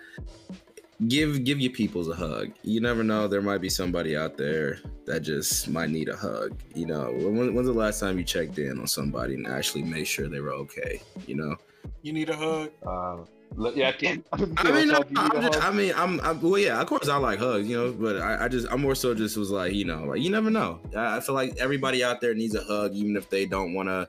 [SPEAKER 5] give give your peoples a hug. You never know. There might be somebody out there that just might need a hug. You know, when, when's the last time you checked in on somebody and actually made sure they were okay? You know.
[SPEAKER 1] You need a hug.
[SPEAKER 4] Uh, look, yeah, I can't.
[SPEAKER 5] I mean, no, I'm just. I mean, I'm, I'm, well, yeah, of course I like hugs, you know, but I, I just, I'm more so just was like, you know, like you never know. I I feel like everybody out there needs a hug, even if they don't want to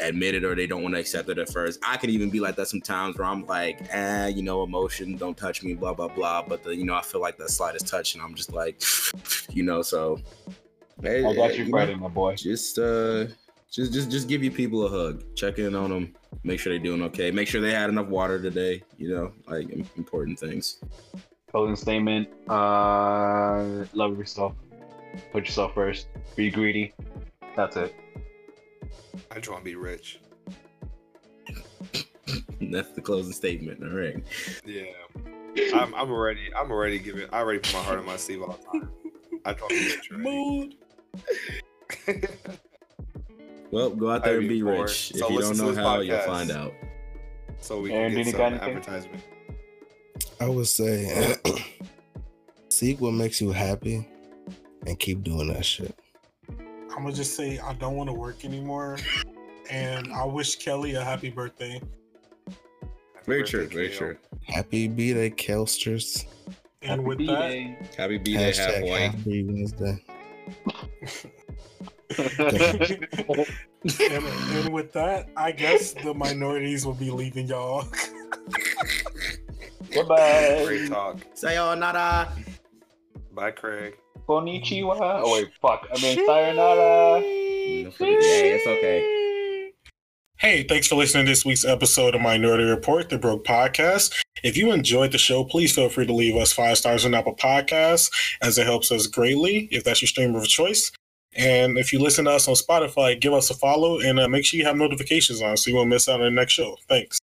[SPEAKER 5] admit it or they don't want to accept it at first. I could even be like that sometimes where I'm like, eh, you know, emotion, don't touch me, blah, blah, blah. But the, you know, I feel like that slightest touch and I'm just like, *laughs* you know, so. Hey,
[SPEAKER 4] I got
[SPEAKER 5] hey,
[SPEAKER 4] you
[SPEAKER 5] know,
[SPEAKER 4] my boy.
[SPEAKER 5] just uh just just just give your people a hug check in on them make sure they're doing okay make sure they had enough water today you know like important things
[SPEAKER 4] Closing statement. Uh, love yourself. Put yourself first. Be greedy. That's it.
[SPEAKER 3] I just want to be rich. *laughs*
[SPEAKER 5] that's the closing statement all right
[SPEAKER 3] Yeah. I'm, I'm already I'm already giving I already put my heart on my sleeve all the time. I just want to be rich already.
[SPEAKER 1] Mood. *laughs*
[SPEAKER 5] well go out there and be rich
[SPEAKER 3] so
[SPEAKER 5] if you don't know
[SPEAKER 3] this
[SPEAKER 5] how you'll find out
[SPEAKER 3] so we can
[SPEAKER 4] do
[SPEAKER 3] get
[SPEAKER 4] you
[SPEAKER 3] some advertisement.
[SPEAKER 2] I would say *clears throat* seek what makes you happy and keep doing that shit.
[SPEAKER 1] I'm gonna just say I don't want to work anymore, and I wish Kelly a happy birthday.
[SPEAKER 3] Happy
[SPEAKER 5] very
[SPEAKER 3] birthday,
[SPEAKER 5] true very
[SPEAKER 3] Kale.
[SPEAKER 5] true
[SPEAKER 2] Happy B-Day, Kelsters.
[SPEAKER 1] And with
[SPEAKER 4] Happy
[SPEAKER 1] that,
[SPEAKER 4] B-Day.
[SPEAKER 5] happy b-day half white
[SPEAKER 2] Happy Wednesday. *laughs*
[SPEAKER 1] and, and with that, I guess the minorities will be leaving y'all. *laughs*
[SPEAKER 4] Goodbye.
[SPEAKER 3] Great talk.
[SPEAKER 5] sayonara
[SPEAKER 3] Bye, Craig.
[SPEAKER 4] Konnichiwa. Oh wait, fuck. I mean, sayonara.
[SPEAKER 5] yeah it's okay
[SPEAKER 1] Hey, thanks for listening to this week's episode of Minority Report, the Broke Podcast. If you enjoyed the show, please feel free to leave us five stars on Apple Podcasts, as it helps us greatly if that's your streamer of choice. And if you listen to us on Spotify, give us a follow and uh, make sure you have notifications on so you won't miss out on the next show. Thanks.